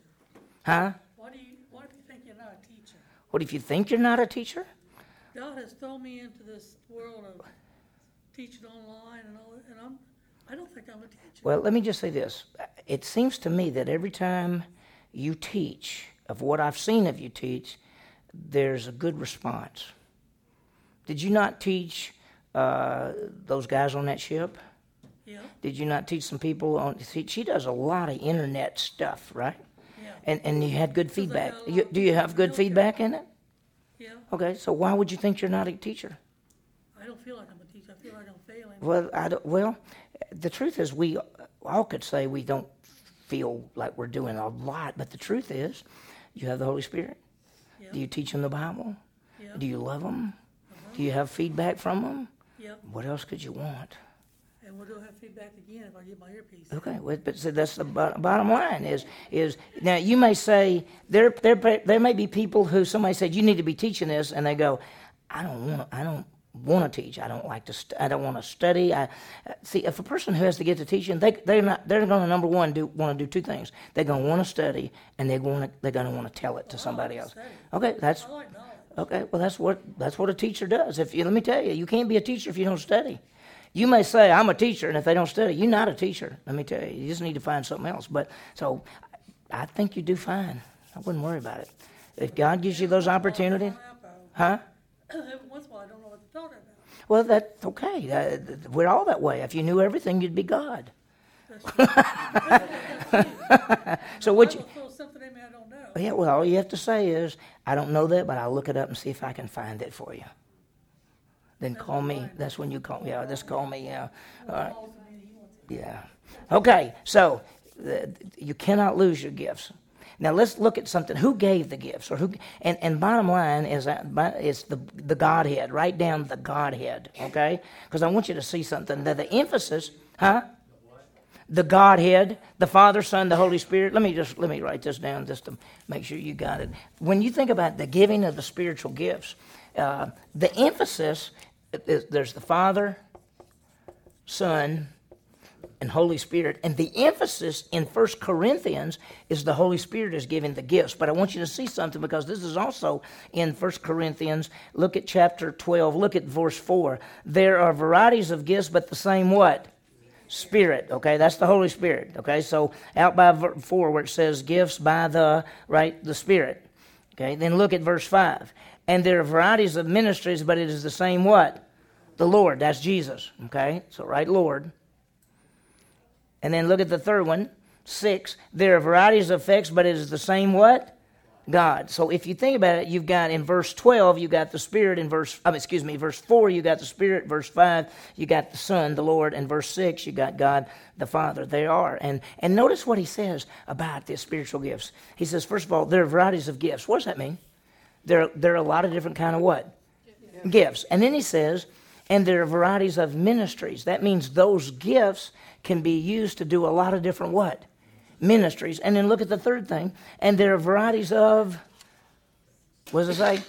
Huh? What do you, what if you think you're not a teacher? What if you think you're not a teacher? God has thrown me into this world of teaching online and all, and I'm, I don't think I'm a teacher. Well, let me just say this. It seems to me that every time you teach, of what I've seen of you teach, there's a good response. Did you not teach uh, those guys on that ship? Yeah, Did you not teach some people on? See, she does a lot of internet stuff, right? yeah, And and you had good feedback. You, do you have good feedback in it? yeah. Okay, so why would you think you're not a teacher? I don't feel like I'm a teacher. I feel like I'm failing. Well, I don't, well, the truth is, we all could say we don't feel like we're doing a lot, but the truth is, you have the Holy Spirit. Yeah, Do you teach them the Bible? yeah, Do you love them? Do you have feedback from them? yeah. What else could you want? And we'll have feedback again if I get my earpiece. Okay, well, but so that's the bottom line is is now you may say there there there may be people who somebody said you need to be teaching this and they go, I don't want I don't want to teach. I don't like to. St- I don't want to study. I see if a person who has to get to teaching, they they're not they're going to number one do want to do two things. They're going to want to study and they're going to they're going to want to tell it to somebody else. study. Okay, that's like. Okay, well that's what that's what a teacher does. If you let me tell you, you can't be a teacher if you don't study. You may say I'm a teacher, and if they don't study, you're not a teacher. Let me tell you, you just need to find something else. But so, I think you do fine. I wouldn't worry about it. If God gives you those opportunities, huh? Every once in a while, I don't know what to talk about. Well, that's okay. Uh, we're all that way. If you knew everything, you'd be God. So what you? Something I don't know. Yeah, well, all you have to say is, I don't know that, but I'll look it up and see if I can find it for you. Then call me. That's when you call me. Yeah, just call me. Yeah. All right. Yeah. Okay, so uh, you cannot lose your gifts. Now let's look at something. Who gave the gifts, or who? And, and bottom line is that it's the the Godhead. Write down the Godhead, okay? Because I want you to see something. That the emphasis, huh? the Godhead, the Father, Son, the Holy Spirit. Let me just let me write this down just to make sure you got it. When you think about the giving of the spiritual gifts, uh, the emphasis is there's the Father, Son, and Holy Spirit, and the emphasis in First Corinthians is the Holy Spirit is giving the gifts. But I want you to see something because this is also in First Corinthians. Look at chapter twelve. Look at verse four. There are varieties of gifts, but the same what? Spirit, okay, that's the Holy Spirit, okay. So out by ver- four, where it says gifts by the right, the Spirit, okay. Then look at verse five, and there are varieties of ministries, but it is the same what? The Lord, that's Jesus, okay. So right, Lord. And then look at the third one, six. There are varieties of effects, but it is the same what? God. So if you think about it, you've got in verse 12, you got the Spirit. In verse, excuse me, verse 4, you got the Spirit. Verse 5, you got the Son, the Lord. And verse 6, you got God the Father. They are. And, and notice what he says about the spiritual gifts. He says, first of all, there are varieties of gifts. What does that mean? There, there are a lot of different kind of what? Gifts. And then he says, and there are varieties of ministries. That means those gifts can be used to do a lot of different what? Ministries. And then look at the third thing. And there are varieties of, what does it say?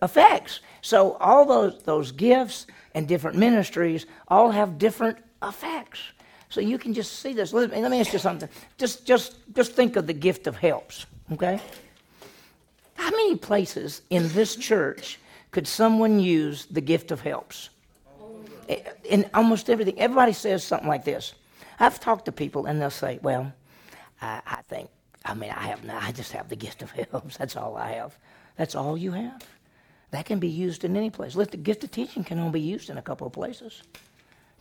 Effects. So all those, those gifts and different ministries all have different effects. So you can just see this. Let me, let me ask you something. Just, just, just think of the gift of helps, okay? How many places in this church could someone use the gift of helps? In almost everything. Everybody says something like this. I've talked to people and they'll say, well, I, I think, I mean, I have, I just have the gift of helps. That's all I have. That's all you have. That can be used in any place. The gift of teaching can only be used in a couple of places.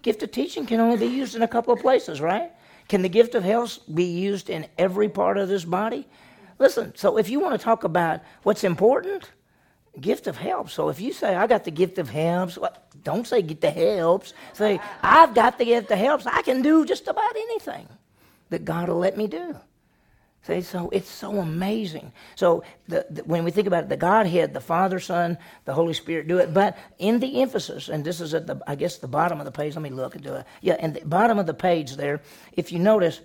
Gift of teaching can only be used in a couple of places, right? Can the gift of helps be used in every part of this body? Listen, so if you want to talk about what's important, gift of help. So if you say, I got the gift of helps, well, don't say get the helps. Say, I've got the gift of helps. I can do just about anything that God will let me do. See, so it's so amazing. So the, the, when we think about it, the Godhead, the Father, Son, the Holy Spirit do it. But in the emphasis, and this is at the, I guess, the bottom of the page. Let me look into it. Yeah, in the bottom of the page there, if you notice,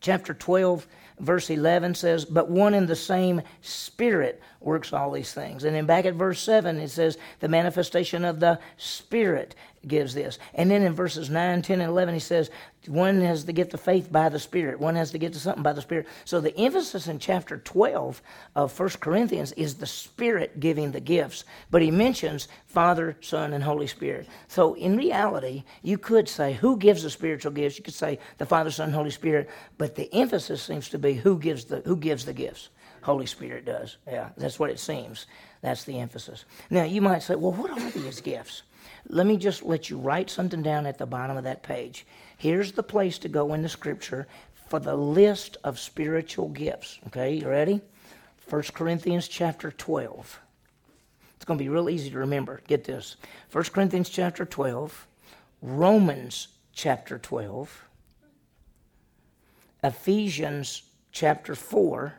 chapter 12, verse 11 says, But one and the same Spirit works all these things. And then back at verse 7, it says, The manifestation of the Spirit gives this. And then in verses 9, 10, and 11, he says, one has the gift of faith by the Spirit, one has the gift of something by the Spirit. So the emphasis in chapter 12 of 1 Corinthians is the Spirit giving the gifts. But he mentions Father, Son, and Holy Spirit. So in reality, you could say, who gives the spiritual gifts? You could say the Father, Son, Holy Spirit. But the emphasis seems to be who gives the, who gives the gifts. Holy Spirit does. Yeah, that's what it seems. That's the emphasis. Now, you might say, well, what are these gifts? Let me just let you write something down at the bottom of that page. Here's the place to go in the scripture for the list of spiritual gifts. Okay, you ready? 1 Corinthians chapter 12. It's going to be real easy to remember. Get this 1 Corinthians chapter 12, Romans chapter 12, Ephesians chapter 4,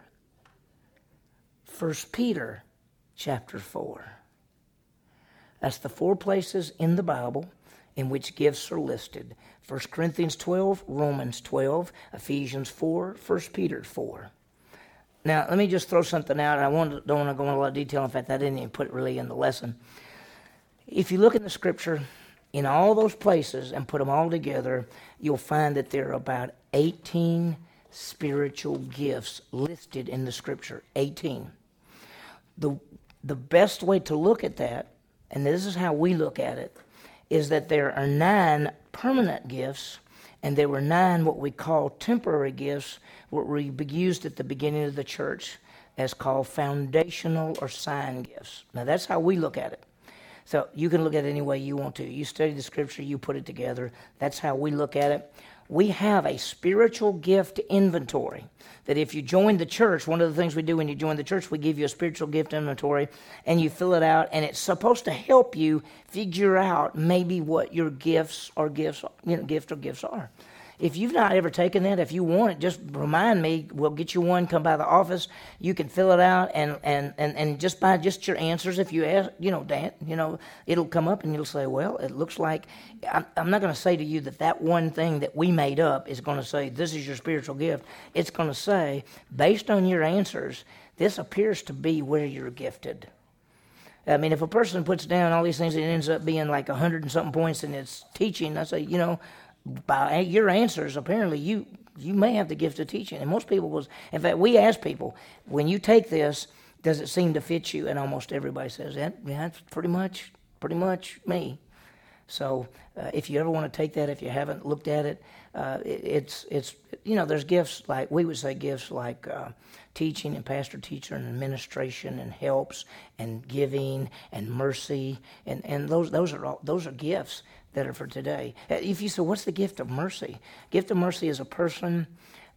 1 Peter chapter 4. That's the four places in the Bible in which gifts are listed 1 Corinthians 12, Romans 12, Ephesians 4, 1 Peter 4. Now, let me just throw something out. I don't want to go into a lot of detail. In fact, I didn't even put it really in the lesson. If you look in the scripture, in all those places and put them all together, you'll find that there are about 18 spiritual gifts listed in the scripture. 18. The, the best way to look at that and this is how we look at it, is that there are nine permanent gifts, and there were nine what we call temporary gifts, what were used at the beginning of the church as called foundational or sign gifts. Now that's how we look at it. So you can look at it any way you want to. You study the scripture, you put it together. That's how we look at it we have a spiritual gift inventory. That if you join the church, one of the things we do when you join the church, we give you a spiritual gift inventory and you fill it out, and it's supposed to help you figure out maybe what your gifts or gifts, you know, gift or gifts are. If you've not ever taken that, if you want it, just remind me. We'll get you one. Come by the office. You can fill it out, and and and, and just by just your answers, if you ask, you know, Dan, you know, it'll come up, and you'll say, well, it looks like. I'm, I'm not going to say to you that that one thing that we made up is going to say this is your spiritual gift. It's going to say based on your answers, this appears to be where you're gifted. I mean, if a person puts down all these things, it ends up being like a hundred and something points in its teaching. I say, you know, by your answers, apparently you you may have the gift of teaching. And most people was, in fact, we ask people, when you take this, does it seem to fit you? And almost everybody says that. Yeah, that's pretty much pretty much me. So uh, if you ever want to take that, if you haven't looked at it, uh, it, it's it's you know there's gifts like we would say gifts like uh, teaching and pastor teacher and administration and helps and giving and mercy and, and those those are all those are gifts that are for today. Uh, if you say, what's the gift of mercy? Gift of mercy is a person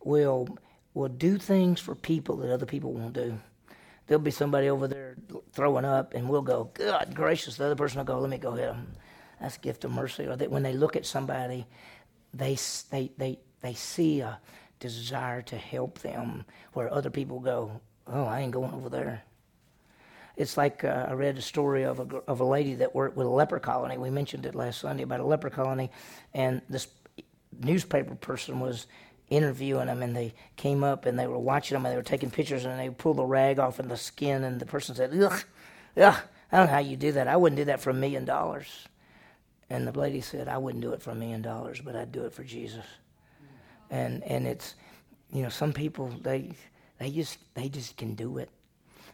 will will do things for people that other people won't do. there'll be somebody over there throwing up, and we'll go, God gracious. The other person will go, let me go hit them. That's gift of mercy. Or that when they look at somebody, they, they, they, they see a desire to help them where other people go, oh, I ain't going over there. It's like uh, I read a story of a, of a lady that worked with a leper colony. We mentioned it last Sunday about a leper colony, and this newspaper person was interviewing them, and they came up and they were watching them, and they were taking pictures, and they pulled the rag off in the skin, and the person said, "Ugh, ugh, I don't know how you do that. I wouldn't do that for a million dollars." And the lady said, "I wouldn't do it for a million dollars, but I'd do it for Jesus." And and it's, you know, some people they they just they just can do it.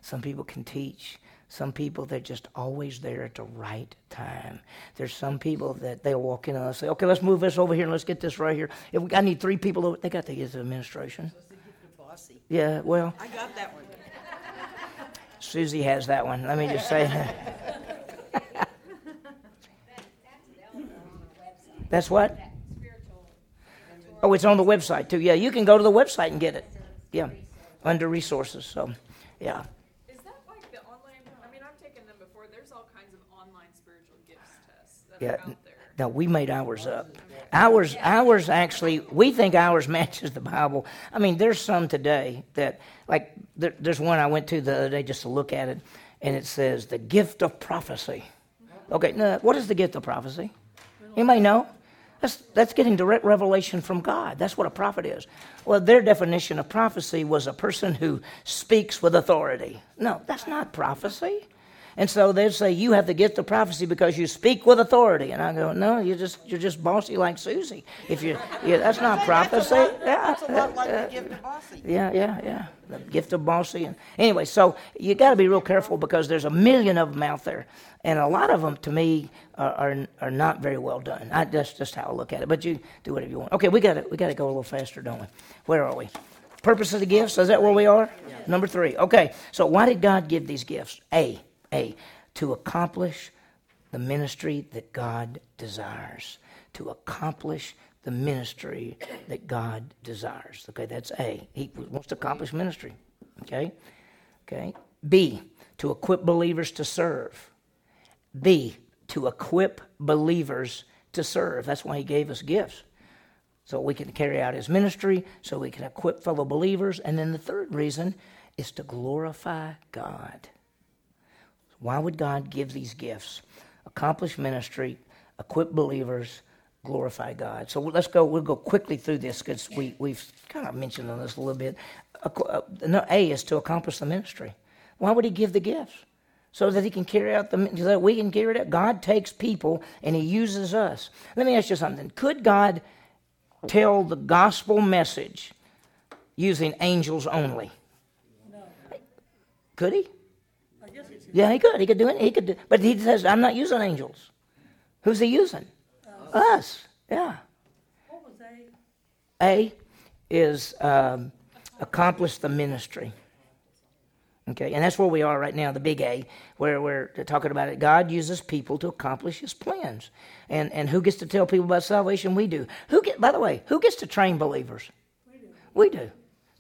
Some people can teach. Some people, they're just always there at the right time. There's some people that they'll walk in and say, okay, let's move this over here and let's get this right here. If we, I need three people, over, they got to get to administration. Yeah, well, I got that one. Susie has that one. Let me just say. that, That's what? Oh, it's on the website too. Yeah, you can go to the website and get it. Yeah, under resources. So, yeah. Is that like the online? I mean, I've taken them before. There's all kinds of online spiritual gifts tests that Yeah. No, we made ours up. Ours, ours actually, we think ours matches the Bible. I mean, there's some today that, like, there, there's one I went to the other day just to look at it, and it says the gift of prophecy. Okay, now, what is the gift of prophecy? Anybody know? That's, that's getting direct revelation from God. That's what a prophet is. Well, their definition of prophecy was a person who speaks with authority. No, that's not prophecy. And so they'd say, You have the gift of prophecy because you speak with authority. And I go, No, you're just you're just bossy like Susie. If you yeah, that's not prophecy. Yeah, That's a lot like the gift of bossy. yeah, yeah, yeah. The gift of bossy. And anyway, so you got to be real careful because there's a million of them out there, and a lot of them, to me, are are, are not very well done. I, that's just how I look at it. But you do whatever you want. Okay, we got to we got to go a little faster, don't we? Where are we? Purpose of the gifts. Is that where we are? Number three. Okay. So why did God give these gifts? A. A. To accomplish the ministry that God desires. To accomplish the ministry that God desires. Okay, that's A. He wants to accomplish ministry. Okay? Okay. B. To equip believers to serve. B. To equip believers to serve. That's why he gave us gifts. So we can carry out his ministry, so we can equip fellow believers. And then the third reason is to glorify God. Why would God give these gifts? Accomplish ministry, equip believers, glorify God. So let's go. We'll go quickly through this because we we've kind of mentioned on this a little bit. Uh, no, A is to accomplish the ministry. Why would He give the gifts? So that He can carry out the so that we can carry it out. God takes people and He uses us. Let me ask you something. Could God tell the gospel message using angels only? Could He? I guess it's, Yeah, he could. He could do it. He could do. But he says, "I'm not using angels." Who's he using? Us. Yeah. what was they? A is um, accomplish the ministry. Okay, and that's where we are right now, the big A, where we're talking about it. God uses people to accomplish His plans, and and who gets to tell people about salvation? We do. Who get? By the way, who gets to train believers? We do. We do.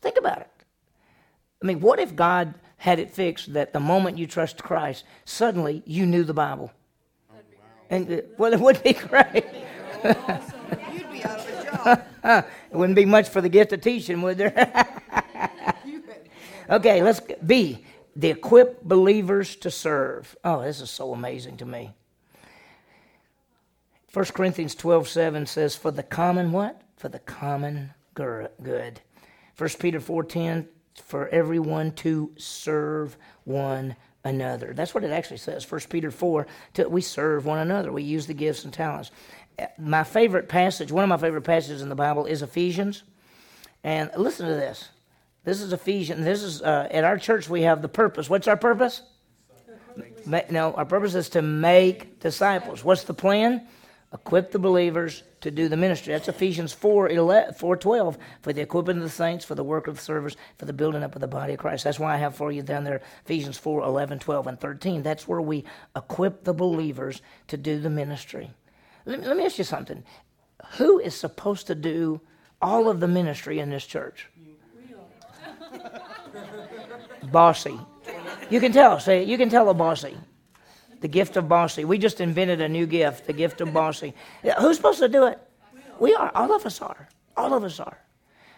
Think about it. I mean, what if God had it fixed that the moment you trust Christ, suddenly you knew the Bible? And uh, well, it would be great. You'd be out of a job. It wouldn't be much for the gift of teaching, would there? Okay, let's B. The equip believers to serve. Oh, this is so amazing to me. 1 Corinthians 12 7 says, For the common what? For the common good. 1 Peter 4 10, for everyone to serve one another. That's what it actually says. 1 Peter 4, to, we serve one another. We use the gifts and talents. My favorite passage, one of my favorite passages in the Bible is Ephesians. And listen to this. This is Ephesians. This is uh, at our church. We have the purpose. What's our purpose? Ma- no, our purpose is to make disciples. What's the plan? Equip the believers to do the ministry. That's Ephesians 4, 11, 4 12, for the equipping of the saints, for the work of the service, for the building up of the body of Christ. That's why I have for you down there Ephesians 4, 11, 12, and 13. That's where we equip the believers to do the ministry. Let let me ask you something. Who is supposed to do all of the ministry in this church? Bossy. You can tell. Say, you can tell a bossy. The gift of bossy. We just invented a new gift, the gift of bossy. Who's supposed to do it? We are. All of us are. All of us are.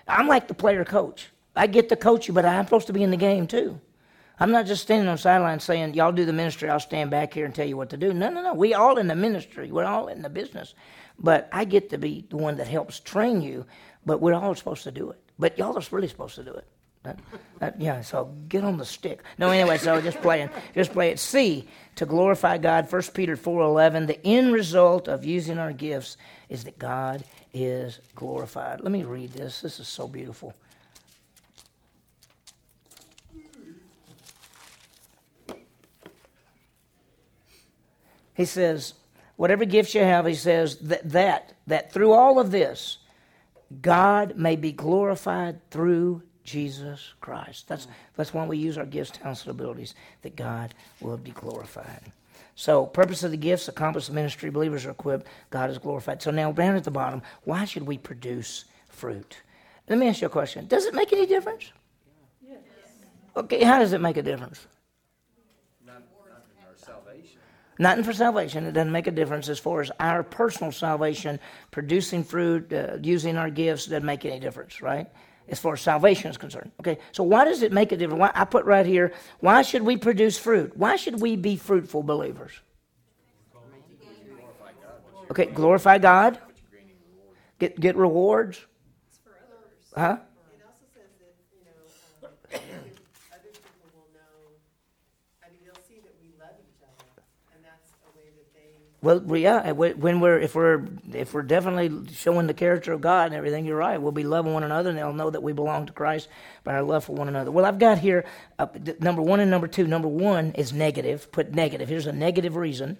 I'm like the player coach. I get to coach you, but I'm supposed to be in the game too. I'm not just standing on the sideline saying, Y'all do the ministry, I'll stand back here and tell you what to do. No, no, no. We all in the ministry. We're all in the business. But I get to be the one that helps train you, but we're all supposed to do it. But y'all are really supposed to do it. That, that, yeah, so get on the stick. No, anyway, so just playing, just play it. C to glorify God. 1 Peter four eleven. The end result of using our gifts is that God is glorified. Let me read this. This is so beautiful. He says, whatever gifts you have, he says that that that through all of this, God may be glorified through Jesus Christ. That's, that's why we use our gifts, talents, and abilities, that God will be glorified. So, purpose of the gifts, accomplish the ministry, believers are equipped, God is glorified. So now down at the bottom, why should we produce fruit? Let me ask you a question. Does it make any difference? Yes. Okay, how does it make a difference? Nothing for our salvation. Nothing for salvation. It doesn't make a difference as far as our personal salvation, producing fruit, uh, using our gifts, doesn't make any difference, right? As far as salvation is concerned. Okay, so why does it make a difference? Why, I put right here, why should we produce fruit? Why should we be fruitful believers? Okay, glorify God. Get get rewards. Huh? Well, yeah. When we're if we're if we're definitely showing the character of God and everything, you're right. We'll be loving one another, and they'll know that we belong to Christ by our love for one another. Well, I've got here uh, number one and number two. Number one is negative. Put negative. Here's a negative reason,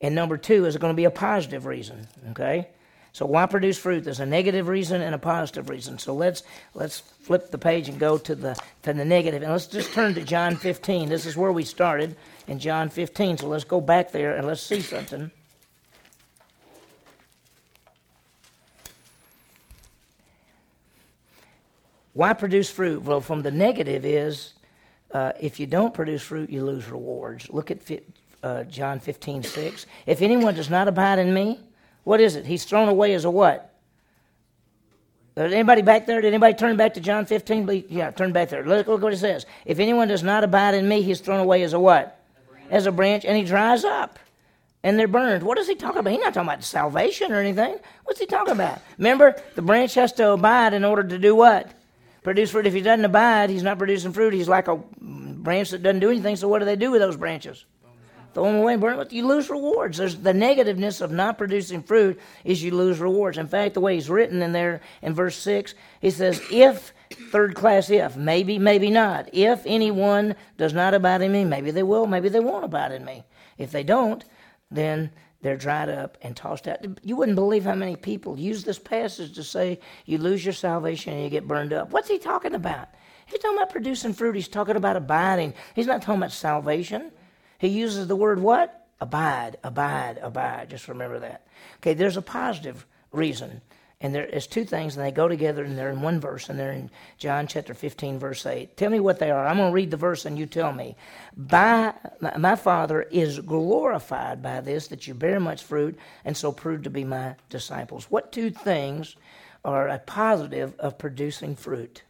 and number two is going to be a positive reason. Okay. So why produce fruit? There's a negative reason and a positive reason. So let's let's flip the page and go to the to the negative, and let's just turn to John 15. This is where we started in John 15. So let's go back there and let's see something. Why produce fruit? Well, from the negative is uh, if you don't produce fruit, you lose rewards. Look at uh, John 15, 6. If anyone does not abide in me, what is it? He's thrown away as a what? Anybody back there? Did anybody turn back to John 15? Yeah, turn back there. Look, look what it says. If anyone does not abide in me, he's thrown away as a what? As a branch, and he dries up. And they're burned. What is he talking about? He's not talking about salvation or anything. What's he talking about? Remember, the branch has to abide in order to do what? Produce fruit. If he doesn't abide, he's not producing fruit. He's like a branch that doesn't do anything. So what do they do with those branches? And burn them. You lose rewards. There's the negativeness of not producing fruit is you lose rewards. In fact, the way he's written in there in verse six, he says, "If third class if maybe maybe not if anyone does not abide in me, maybe they will, maybe they won't abide in me. If they don't, then." They're dried up and tossed out. You wouldn't believe how many people use this passage to say you lose your salvation and you get burned up. What's he talking about? He's talking about producing fruit. He's talking about abiding. He's not talking about salvation. He uses the word what? Abide, abide, abide. Just remember that. Okay, there's a positive reason. And there is two things, and they go together, and they're in one verse, and they're in John chapter 15, verse 8. Tell me what they are. I'm going to read the verse, and you tell me. By my Father is glorified by this, that you bear much fruit, and so prove to be my disciples. What two things are a positive of producing fruit?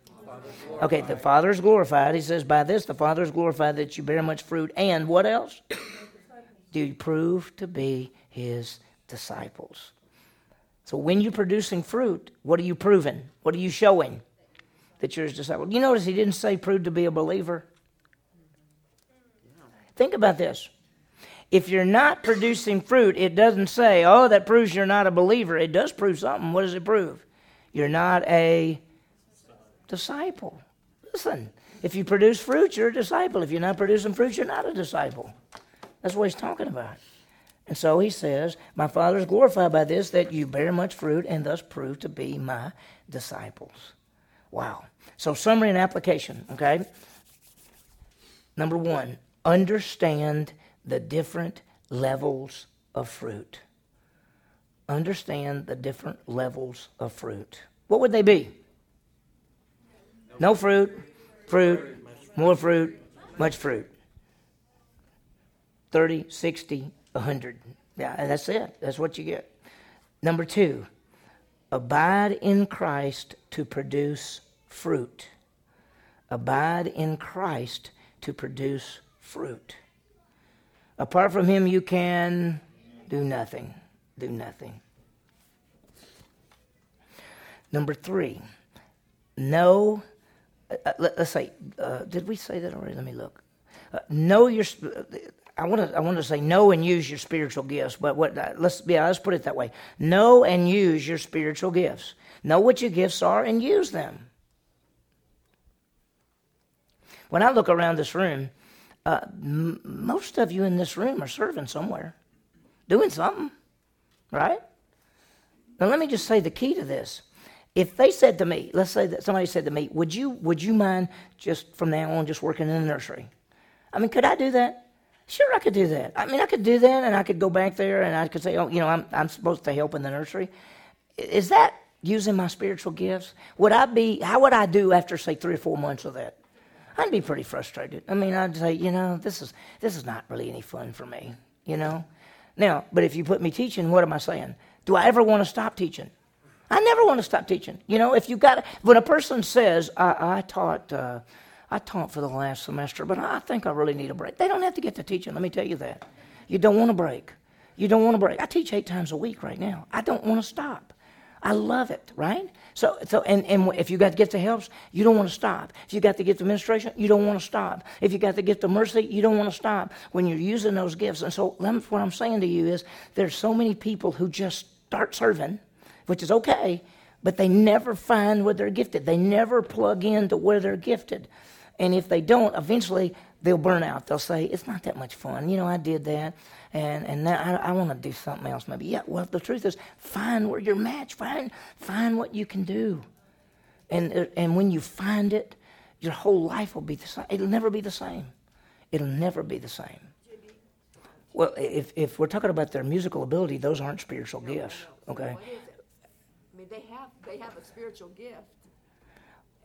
Okay, the Father is glorified. He says, By this the Father is glorified that you bear much fruit. And what else? Do you prove to be his disciples? So when you're producing fruit, what are you proving? What are you showing? That you're his disciple. You notice he didn't say prove to be a believer. Think about this. If you're not producing fruit, it doesn't say, oh, that proves you're not a believer. It does prove something. What does it prove? You're not a disciple. Listen, if you produce fruit, you're a disciple. If you're not producing fruit, you're not a disciple. That's what he's talking about. And so he says, My Father is glorified by this, that you bear much fruit and thus prove to be my disciples. Wow. So, summary and application, okay? Number one, understand the different levels of fruit. Understand the different levels of fruit. What would they be? No fruit, fruit, more fruit, much fruit. 30, 60, 100. Yeah, and that's it. That's what you get. Number two, abide in Christ to produce fruit. Abide in Christ to produce fruit. Apart from Him, you can do nothing. Do nothing. Number three, know. Uh, let, us say, uh, did we say that already? Let me look. Uh, know your. I want to. I want to say know and use your spiritual gifts, but what? Uh, let's yeah. Let's put it that way. Know and use your spiritual gifts. Know what your gifts are and use them. When I look around this room, uh, m- most of you in this room are serving somewhere, doing something, right? Now, let me just say the key to this. If they said to me, let's say that somebody said to me, "Would you would you mind just from now on just working in the nursery?" I mean, could I do that? Sure, I could do that. I mean, I could do that, and I could go back there, and I could say, "Oh, you know, I'm I'm supposed to help in the nursery." Is that using my spiritual gifts? Would I be? How would I do after say three or four months of that? I'd be pretty frustrated. I mean, I'd say, you know, this is this is not really any fun for me, you know. Now, but if you put me teaching, what am I saying? Do I ever want to stop teaching? I never want to stop teaching. You know, if you got when a person says, "I, I taught." Uh, I taught for the last semester, but I think I really need a break. They don't have to get to teaching, let me tell you that. You don't want to break. You don't want to break. I teach eight times a week right now. I don't want to stop. I love it, right? So, so and, and if you got the gift of helps, you don't want to stop. If you got the gift of administration, you don't want to stop. If you got the gift of mercy, you don't want to stop when you're using those gifts. And so, what I'm saying to you is there's so many people who just start serving, which is okay, but they never find where they're gifted. They never plug into where they're gifted. And if they don't, eventually they'll burn out. They'll say, It's not that much fun. You know, I did that and and now I, I want to do something else maybe. Yeah, well, the truth is, find where you're matched. Find find what you can do, and and when you find it, your whole life will be the same. It'll never be the same. It'll never be the same. Well, if if we're talking about their musical ability, those aren't spiritual gifts. Okay. Mean, they have they have a spiritual gift.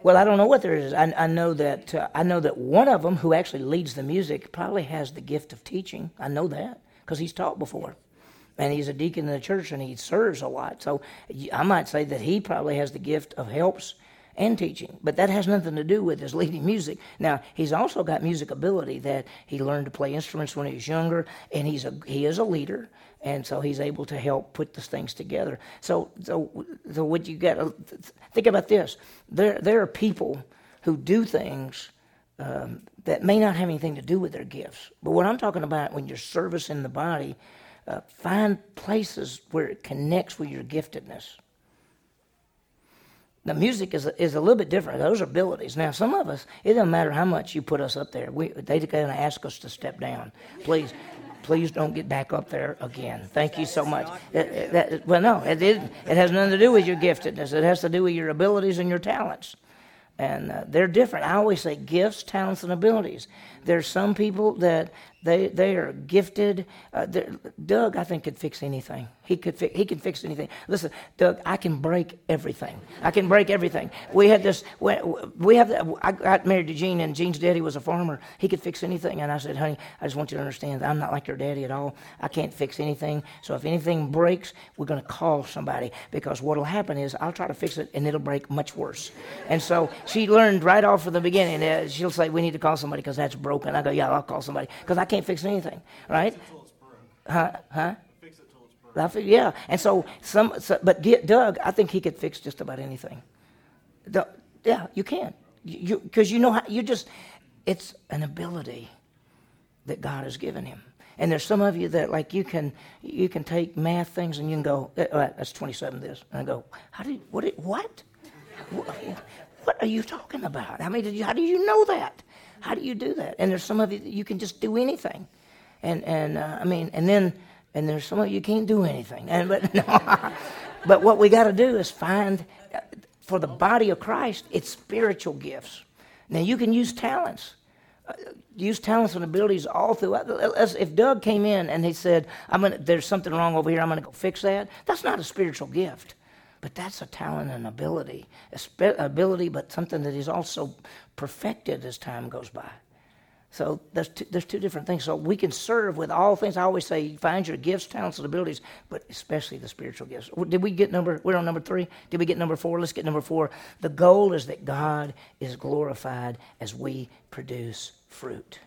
Well, I don't know what there is. I, I know that uh, I know that one of them, who actually leads the music, probably has the gift of teaching. I know that because he's taught before. And he's a deacon in the church and he serves a lot. So I might say that he probably has the gift of helps and teaching. But that has nothing to do with his leading music. Now, he's also got music ability that he learned to play instruments when he was younger, and he's a, he is a leader, and so he's able to help put these things together. So, so, so what you got think about this there, there are people who do things um, that may not have anything to do with their gifts. But what I'm talking about when you're servicing the body, uh, find places where it connects with your giftedness. The music is a, is a little bit different. Those are abilities. Now, some of us, it doesn't matter how much you put us up there. We, they're going to ask us to step down. Please, please don't get back up there again. Thank you so much. That, that, well, no, it, it, it has nothing to do with your giftedness. It has to do with your abilities and your talents and uh, they're different. I always say gifts, talents, and abilities. There's some people that they they are gifted. Uh, Doug, I think, could fix anything. He could fi- he can fix anything. Listen, Doug, I can break everything. I can break everything. We had this. We, we have. I got married to Gene, and Gene's daddy was a farmer. He could fix anything, and I said, honey, I just want you to understand, I'm not like your daddy at all. I can't fix anything. So if anything breaks, we're going to call somebody because what'll happen is I'll try to fix it, and it'll break much worse. And so she learned right off from the beginning. Uh, she'll say, we need to call somebody because that's broken. I go, yeah, I'll call somebody because I can't fix anything, right? Huh? Huh? Feel, yeah, and so some, so, but Doug, I think he could fix just about anything. The, yeah, you can, you because you, you know how you just, it's an ability that God has given him. And there's some of you that like you can you can take math things and you can go uh, that's 27 this and I go how do you, what what what are you talking about? I mean, you, how do you know that? How do you do that? And there's some of you you can just do anything, and and uh, I mean, and then and there's some of you can't do anything. And but no, but what we got to do is find uh, for the body of Christ, it's spiritual gifts. Now you can use talents. Uh, use talents and abilities all throughout. If Doug came in and he said, "I'm gonna," there's something wrong over here. I'm going to go fix that. That's not a spiritual gift. But that's a talent and ability, ability, but something that is also perfected as time goes by. So there's two, there's two different things. So we can serve with all things. I always say, find your gifts, talents, and abilities, but especially the spiritual gifts. Did we get number? We're on number three. Did we get number four? Let's get number four. The goal is that God is glorified as we produce fruit.